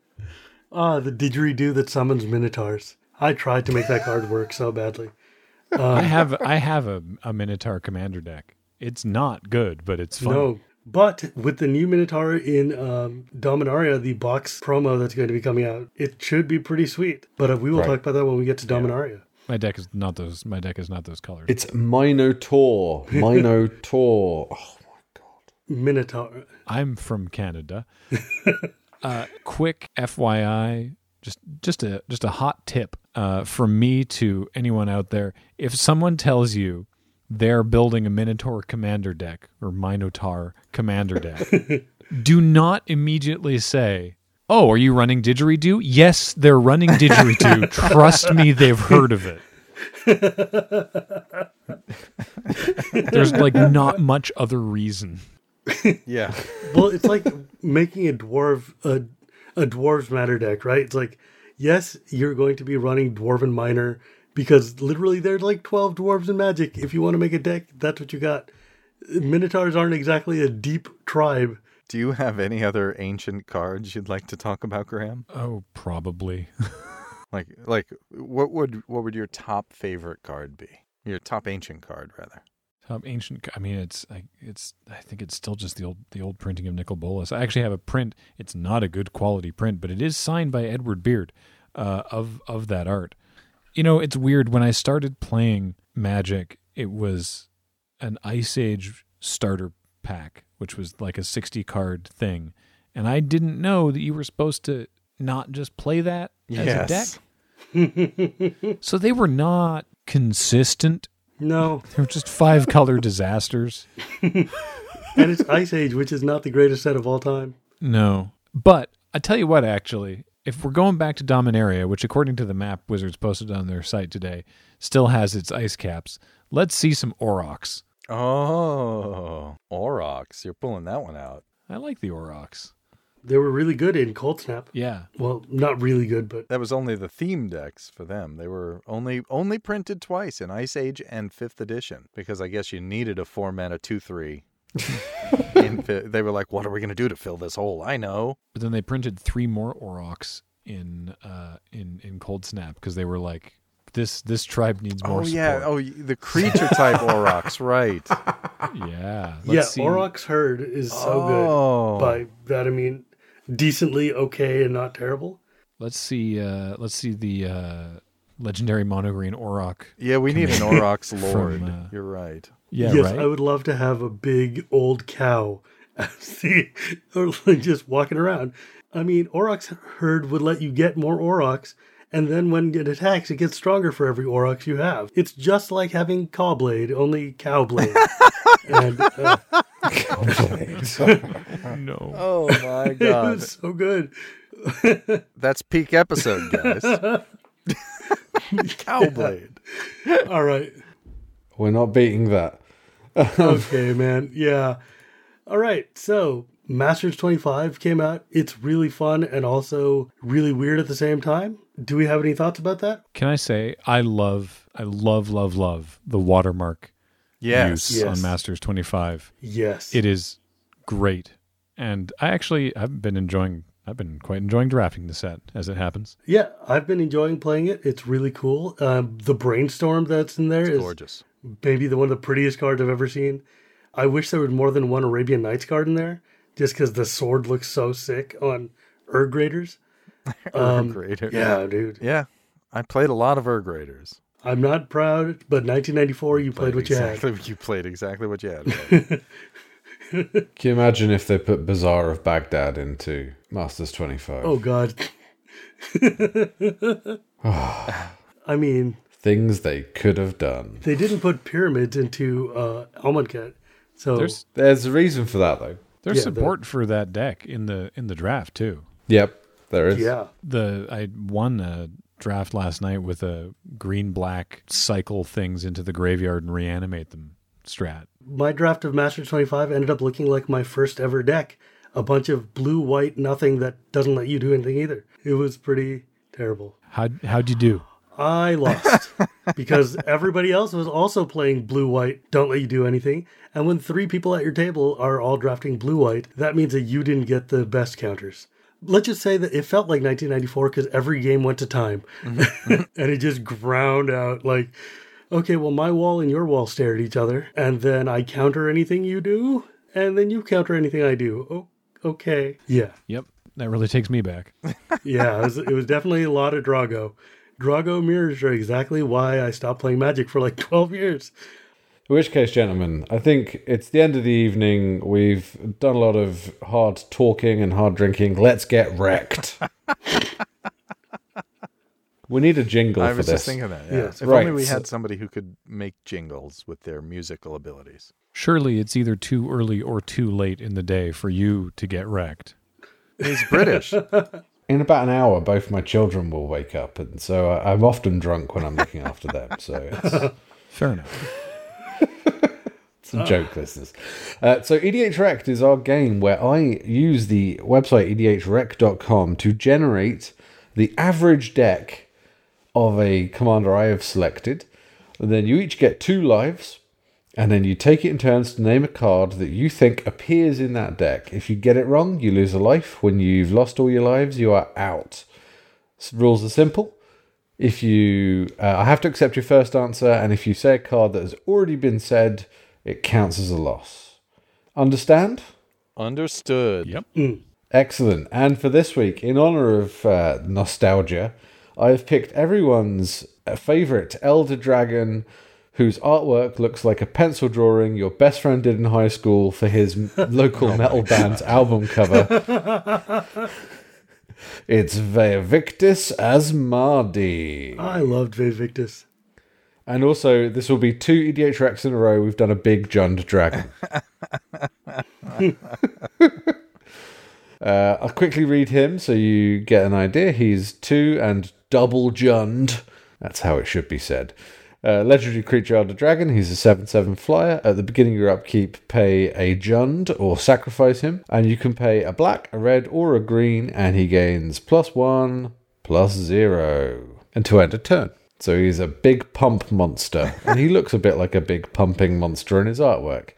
Ah, the didgeridoo that summons minotaurs. I tried to make that card work so badly. I have I have a, a Minotaur commander deck. It's not good, but it's fun. No. But with the new Minotaur in um, Dominaria, the box promo that's going to be coming out, it should be pretty sweet. But uh, we will Right. talk about that when we get to Dominaria. My deck is not those. My deck is not those colors. It's Minotaur. Minotaur. Oh my god. Minotaur. I'm from Canada. uh, quick FYI, just just a just a hot tip uh, from me to anyone out there. If someone tells you they're building a Minotaur commander deck or Minotaur commander deck, do not immediately say. Oh, are you running didgeridoo? Yes, they're running didgeridoo. Trust me, they've heard of it. There's like not much other reason. yeah, Well, it's like making a dwarf a, a dwarves matter deck, right? It's like, yes, you're going to be running dwarven miner because literally there's like 12 dwarves in magic. If you want to make a deck, that's what you got. Minotaurs aren't exactly a deep tribe. Do you have any other ancient cards you'd like to talk about, Graham? Oh, probably. Like, like what would what would your top favorite card be? Your top ancient card, rather. Top ancient. I mean, it's I, it's. I think it's still just the old the old printing of Nicol Bolas. I actually have a print. It's not a good quality print, but it is signed by Edward Beard uh, of of that art. You know, it's weird. When I started playing Magic, it was an Ice Age starter pack, which was like a sixty card thing, and I didn't know that you were supposed to not just play that as a deck. So they were not consistent. No, They were just five color disasters. and it's Ice Age, which is not the greatest set of all time. No. But I tell you what, actually, if we're going back to Dominaria, which according to the map Wizards posted on their site today, still has its ice caps, let's see some Aurochs. Oh, Aurochs. You're pulling that one out. I like the Aurochs. They were really good in Coldsnap. Yeah. Well, not really good, but That was only the theme decks for them. They were only only printed twice in Ice Age and Fifth Edition because I guess you needed a four mana two three. in fi- they were like, "What are we going to do to fill this hole?" I know. But then they printed three more Aurochs in uh, in in Coldsnap because they were like, this this tribe needs more. Oh yeah. support. Oh, the creature type Aurochs, right? yeah. yeah, Let's see. Aurochs Herd is so Oh. good. By that I mean decently okay and not terrible. Let's see. Uh, let's see the uh, legendary monogreen Auroch. Yeah, we need an Aurochs From, lord. uh, You're right. Yeah, yes, right. I would love to have a big old cow as the or just walking around. I mean, Aurochs herd would let you get more Aurochs, and then when it attacks, it gets stronger for every Aurochs you have. It's just like having Cawblade, only Cowblade. and uh, no. Oh my it god. was so good. That's peak episode, guys. Cowblade. All right. We're not beating that. okay, man. Yeah. All right. So, Masters 25 came out. It's really fun and also really weird at the same time. Do we have any thoughts about that? Can I say I love, I love, love, love the watermark Yes. use Yes. on Masters 25. Yes. It is great, and I actually I've been enjoying. I've been quite enjoying drafting the set as it happens. yeah, I've been enjoying playing it. It's really cool. Um, the brainstorm that's in there is Gorgeous. maybe the one of the prettiest cards I've ever seen. I wish there was more than one Arabian Nights card in there, just because the sword looks so sick on Erg Raiders. Um, Erg Raider. Yeah, dude. Yeah. I played a lot of Erg Raiders. I'm not proud, but 1994, you played, what you had. exactly, You played exactly what you had. Can you imagine if they put Bazaar of Baghdad into Masters 25? Oh God. I mean, Things they could have done. they didn't put pyramids into uh, Amonkhet, so There's There's a reason for that, though. There's Yeah, the- support for that deck in the in the draft too. Yep, there is. yeah, The I won a draft last night with a green black cycle things into the graveyard and reanimate them strat. my draft of Masters 25 ended up looking like my first ever deck. A bunch of blue, white, nothing that doesn't let you do anything either. It was pretty terrible. How how'd you do? I lost because everybody else was also playing blue white, don't let you do anything. And when three people at your table are all drafting blue white, that means that you didn't get the best counters. Let's just say that it felt like 1994 because every game went to time mm-hmm. and it just ground out like, okay, well, my wall and your wall stare at each other, and then I counter anything you do, and then you counter anything I do. Oh, okay. Yeah. Yep, that really takes me back. Yeah, it was, it was definitely a lot of Draw-Go. Draw-Go mirrors are exactly why I stopped playing Magic for like 12 years. In which case, gentlemen, I think it's the end of the evening. We've done a lot of hard talking and hard drinking. Let's get wrecked. we need a jingle I for was this. just thinking that. Yeah. Yes. If Right, only we had somebody who could make jingles with their musical abilities. Surely it's either too early or too late in the day for you to get wrecked. He's British. In about an hour, both my children will wake up, and so I- I'm often drunk when I'm looking after them. So it's, Fair enough. a joke, listeners. Uh, so EDH Rect is our game where I use the website edhrec.com to generate the average deck of a commander I have selected. And then you each get two lives, and then you take it in turns to name a card that you think appears in that deck. If you get it wrong, you lose a life. When you've lost all your lives, you are out. Rules are simple. If you, uh, I have to accept your first answer, and if you say a card that has already been said, it counts as a loss. Understand? Understood. Yep. Excellent. And for this week, in honor of uh, nostalgia, I've picked everyone's uh, favorite Elder Dragon whose artwork looks like a pencil drawing your best friend did in high school for his m- local metal band's album cover. it's Vaevictis Asmadi. I loved Vaevictis. And also, this will be two EDH Rex in a row. We've done a big Jund dragon. uh, I'll quickly read him so you get an idea. He's two and double Jund. That's how it should be said. Uh, legendary creature Elder Dragon. He's a 7 7 flyer. At the beginning of your upkeep, pay a Jund or sacrifice him. And you can pay a black, a red, or a green, and he gains plus one, plus zero. And to end a turn. So he's a big pump monster. and he looks a bit like a big pumping monster in his artwork.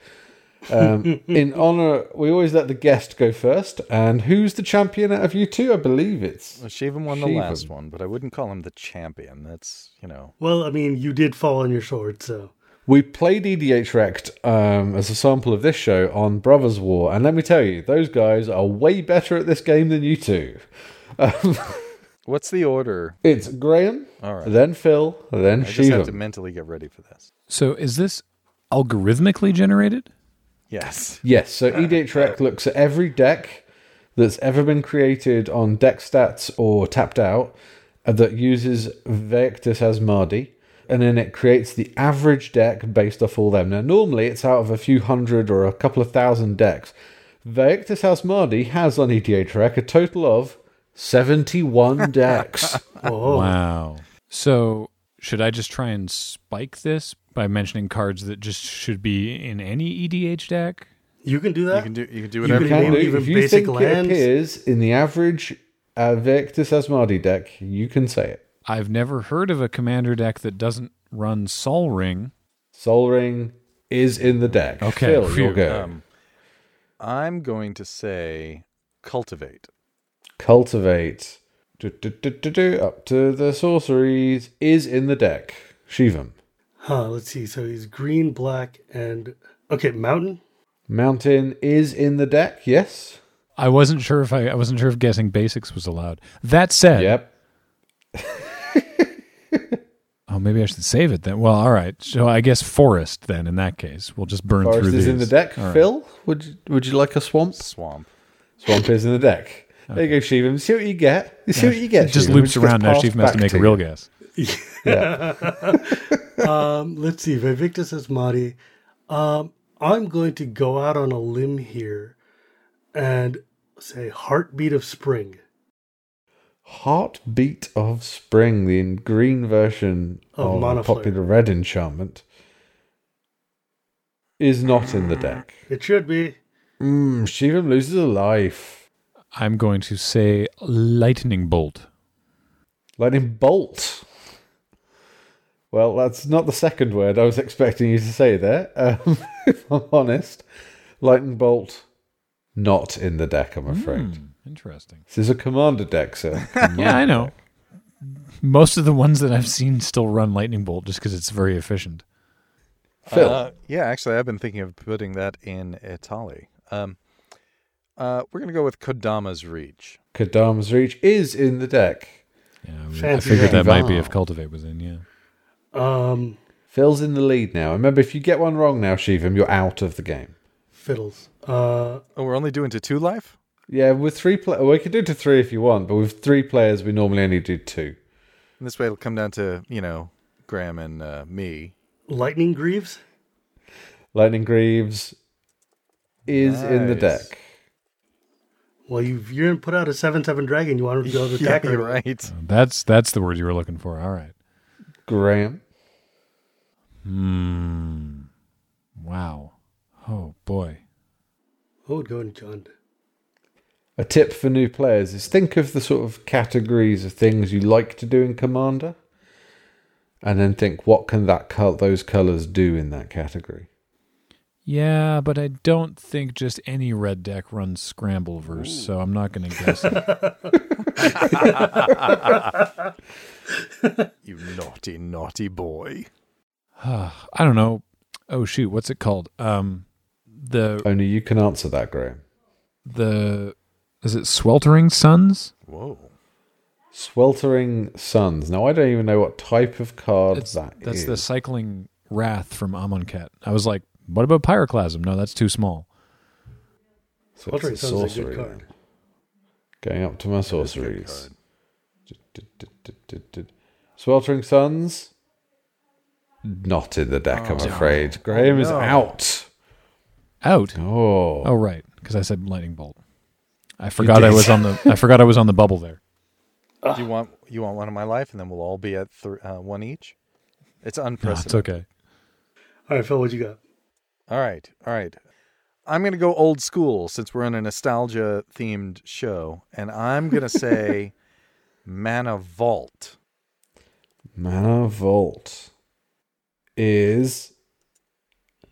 Um, in honor, we always let the guest go first. And who's the champion out of you two? I believe it's Well, Shivam won the last one, but I wouldn't call him the champion. That's, you know. Well, I mean, you did fall on your sword, so. We played EDH Rect um, as a sample of this show on Brothers War, and let me tell you, those guys are way better at this game than you two. Um, What's the order? it's Graham, All right. then Phil, then I just have to Shivam. mentally get ready for this. So is this algorithmically generated? Yes. Yes, so EDH Rec looks at every deck that's ever been created on Deckstats or TappedOut uh, that uses Vaevictis Asmadi, and then it creates the average deck based off all them. Now, normally it's out of a few hundred or a couple of thousand decks. Vaevictis Asmadi has on EDH Rec a total of 71 decks. Oh, Wow. So should I just try and spike this by mentioning cards that just should be in any EDH deck? you can do that. You can do you can do You whatever can you, Can do. even If you basic think lands? it appears in the average uh, Vaevictis Asmadi deck, you can say it. I've never heard of a commander deck that doesn't run Sol Ring. Sol Ring is in the deck. Okay, Phil, you'll go. Um, I'm going to say cultivate. Cultivate. Du- du- du- du- du, up to the sorceries is in the deck. Shivam. Huh, let's see. So he's green, black, and. Okay, mountain? Mountain is in the deck. Yes. I wasn't sure if I, I wasn't sure if guessing basics was allowed. That said, Yep. oh, maybe I should save it then. Well, all right. So I guess forest then. In that case, we'll just burn through. Forest through is these. in the deck. All right. Phil, would you, would you like a swamp? Swamp. Swamp is in the deck. There you go, Shivam. See what you get. You see what you get. It just Shivam. loops gets around now. passed has to back make a real guess. Um, let's see. Vaevictis Asmadi. Um, I'm going to go out on a limb here and say Heartbeat of Spring. Heartbeat of Spring, the green version Of of, the popular red enchantment, is not in the deck. It should be. Mm, Shivam loses a life. I'm going to say lightning bolt. Lightning bolt. Well, that's not the second word I was expecting you to say there. Um, if I'm honest, lightning bolt, not in the deck. I'm afraid Hmm, interesting. this is a commander deck, sir. Yeah, I know. Most of the ones that I've seen still run lightning bolt just because it's very efficient. Phil, Uh, yeah, actually, I've been thinking of putting that in Itali. Um, uh, we're going to go with Kodama's Reach. Kodama's reach is in the deck. Yeah, I, mean, I figured that that. might be if cultivate was in. Yeah. Um, Phil's in the lead now. Remember, if you get one wrong now, Shivam, you're out of the game. fiddles. Uh, Oh, we're only doing to two life? Yeah, with three players, we can do to three if you want, but with three players, we normally only do two. And this way it'll come down to, you know, Graham and uh, me. Lightning Greaves. Lightning Greaves is in the deck. Well, you you're gonna put out a seven seven dragon. You want to go to Yeah, attack you're right. That's that's the word you were looking for. All right. Graham. Hmm. Wow. Oh boy. What would go in Jund? A tip for new players is think of the sort of categories of things you like to do in Commander, and then think what can that col- those colors do in that category. Yeah, but I don't think just any red deck runs Scrambleverse, so I'm not going to guess it. You naughty, naughty boy. I don't know. Oh shoot, what's it called? Um, the Only you can answer that, Graham. the is it Sweltering Suns? Whoa. Sweltering Suns. Now I don't even know what type of card It's, that that's is. the cycling wrath from Amonkhet. I was like, what about Pyroclasm? No, that's too small. So it's Sweltering a Suns is a good card. Going up to my That's a good sorceries. Sweltering Suns. Not in the deck, I'm Oh, no. afraid. Graham is no. out. Out. Oh. Oh right, because I said lightning bolt. I forgot I was on the. I forgot I was on the bubble there. Do you want you want one of my life, and then we'll all be at th- uh, one each? It's No, unprecedented. it's okay. All right, Phil, what you got? All right, all right. I'm going to go old school since we're in a nostalgia themed show, and I'm going to say Mana Vault. Mana Vault is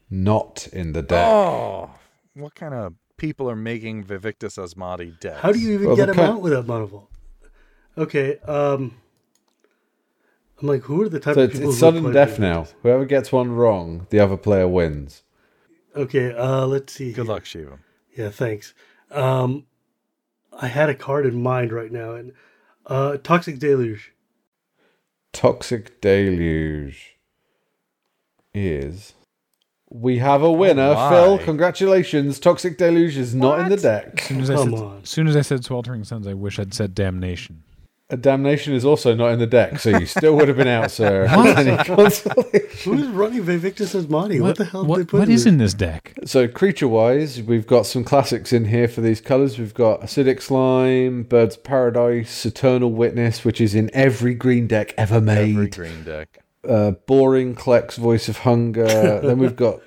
not in the deck. Oh, what kind of people are making Vaevictis Asmadi decks? How do you even Well, get the him kind- out without Mana Vault? Okay, um, I'm like, who are the type So of it's, people it's who sudden play death Vaevictis? now. Whoever gets one wrong, the other player wins. Okay, uh, let's see. Good here. luck, Shiva. Yeah, thanks. Um, I had a card in mind right now, and uh, Toxic Deluge. Toxic Deluge is. We have a winner, my. Phil. Congratulations. Toxic Deluge is not in the deck. As soon as, I Come said, on. as soon as I said Sweltering Suns, I wish I'd said Damnation. A Damnation is also not in the deck, so you still would have been out, sir. Any consolation? Who's running Vaevictis Asmadi? What, the hell did they put what in is there? in this deck? So, creature wise, we've got some classics in here for these colors. We've got Acidic Slime, Bird's Paradise, Eternal Witness, which is in every green deck ever made. Every green deck. uh, Vorinclex Voice of Hunger. then we've got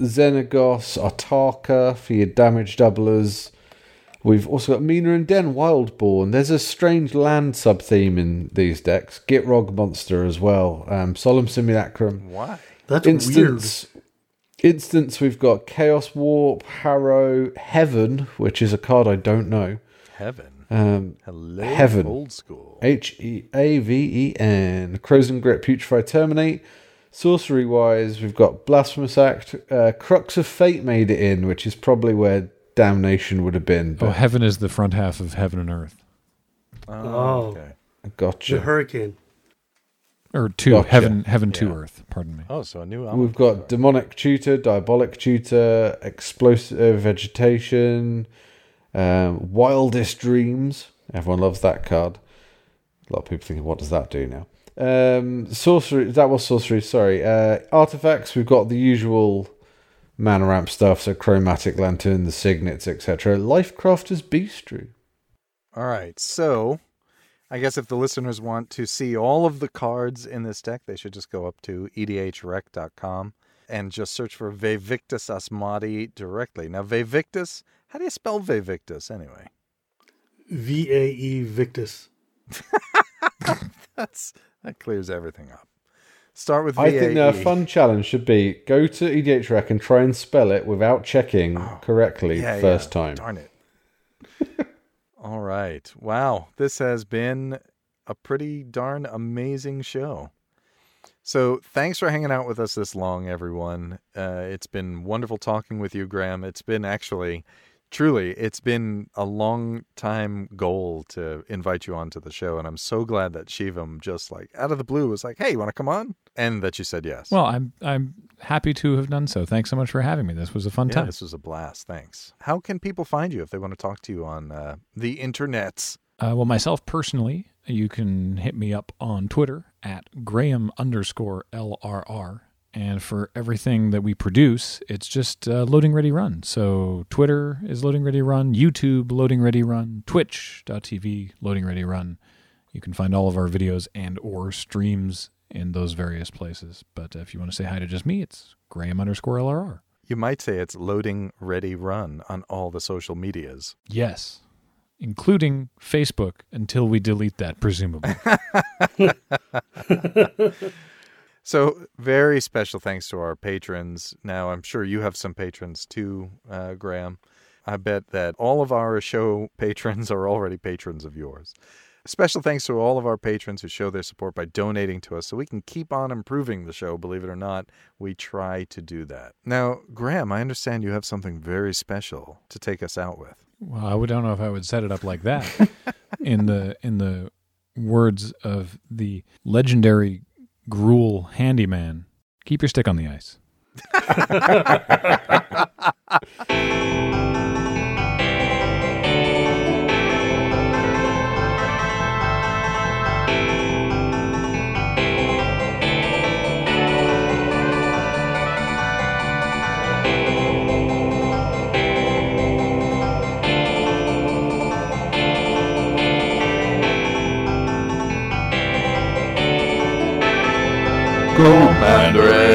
Xenagos, Autarka for your damage doublers. We've also got Mina and Denn Wildborn. There's a strange land sub theme in these decks. Gitrog Monster as well. Um, Solemn Simulacrum. Why? That's Instance. Instance, we've got Chaos Warp, Harrow, Heaven, which is a card I don't know. Heaven. Um, Hello, Heaven. old school. H E A V E N. Krosan Grip, Putrefy, Terminate. Sorcery wise, we've got Blasphemous Act. Uh, Crux of Fate made it in, which is probably where Damnation would have been. Oh, heaven is the front half of heaven and earth. Oh, Oh. okay. The. Hurricane. Or two, Gotcha. heaven, heaven to earth. Pardon me. Oh, so a new We've got Demonic Tutor, Diabolic Tutor, Explosive Vegetation, um, Wildest Dreams. Everyone loves that card. A lot of people thinking, what does that do now? Um, sorcery, that was sorcery, sorry. Uh, artifacts, we've got the usual mana ramp stuff, so Chromatic Lantern, the Signets, etc. Lifecrafter's Bestiary. All right. So, I guess if the listeners want to see all of the cards in this deck, they should just go up to edhrec.com and just search for Vaevictis Asmadi directly. Now, Vaevictis, how do you spell Vaevictis anyway? V A E Victus. That's that clears everything up. Start with I think a fun challenge should be go to E EDHREC and try and spell it without checking correctly Yeah, first yeah. time. Darn it. All right. Wow. This has been a pretty darn amazing show. So, thanks for hanging out with us this long, everyone. Uh, it's been wonderful talking with you, Graham. It's been actually, truly, it's been a long time goal to invite you onto the show. And I'm so glad that Shivam just like out of the blue was like, hey, you want to come on? And that you said yes. Well, I'm I'm happy to have done so. Thanks so much for having me. This was a fun Yeah, time. this was a blast. Thanks. How can people find you if they want to talk to you on uh, the internets? Uh, well, myself personally, you can hit me up on Twitter at Graham underscore LRR. And for everything that we produce, it's just uh, Loading Ready Run. So Twitter is Loading Ready Run, YouTube Loading Ready Run, Twitch.tv Loading Ready Run. You can find all of our videos and or streams in those various places. But if you want to say hi to just me, it's Graham underscore LRR. You might say it's loading ready run on all the social medias. Yes, including Facebook until we delete that, presumably. So, very special thanks to our patrons. Now, I'm sure you have some patrons too, uh, Graham. I bet that all of our show patrons are already patrons of yours. Special thanks to all of our patrons who show their support by donating to us so we can keep on improving the show. Believe it or not, we try to do that. Now, Graham, I understand you have something very special to take us out with. Well, I would- don't know if I would set it up like that. in the in the words of the legendary Gruel handyman, keep your stick on the ice. Go, Mandarin!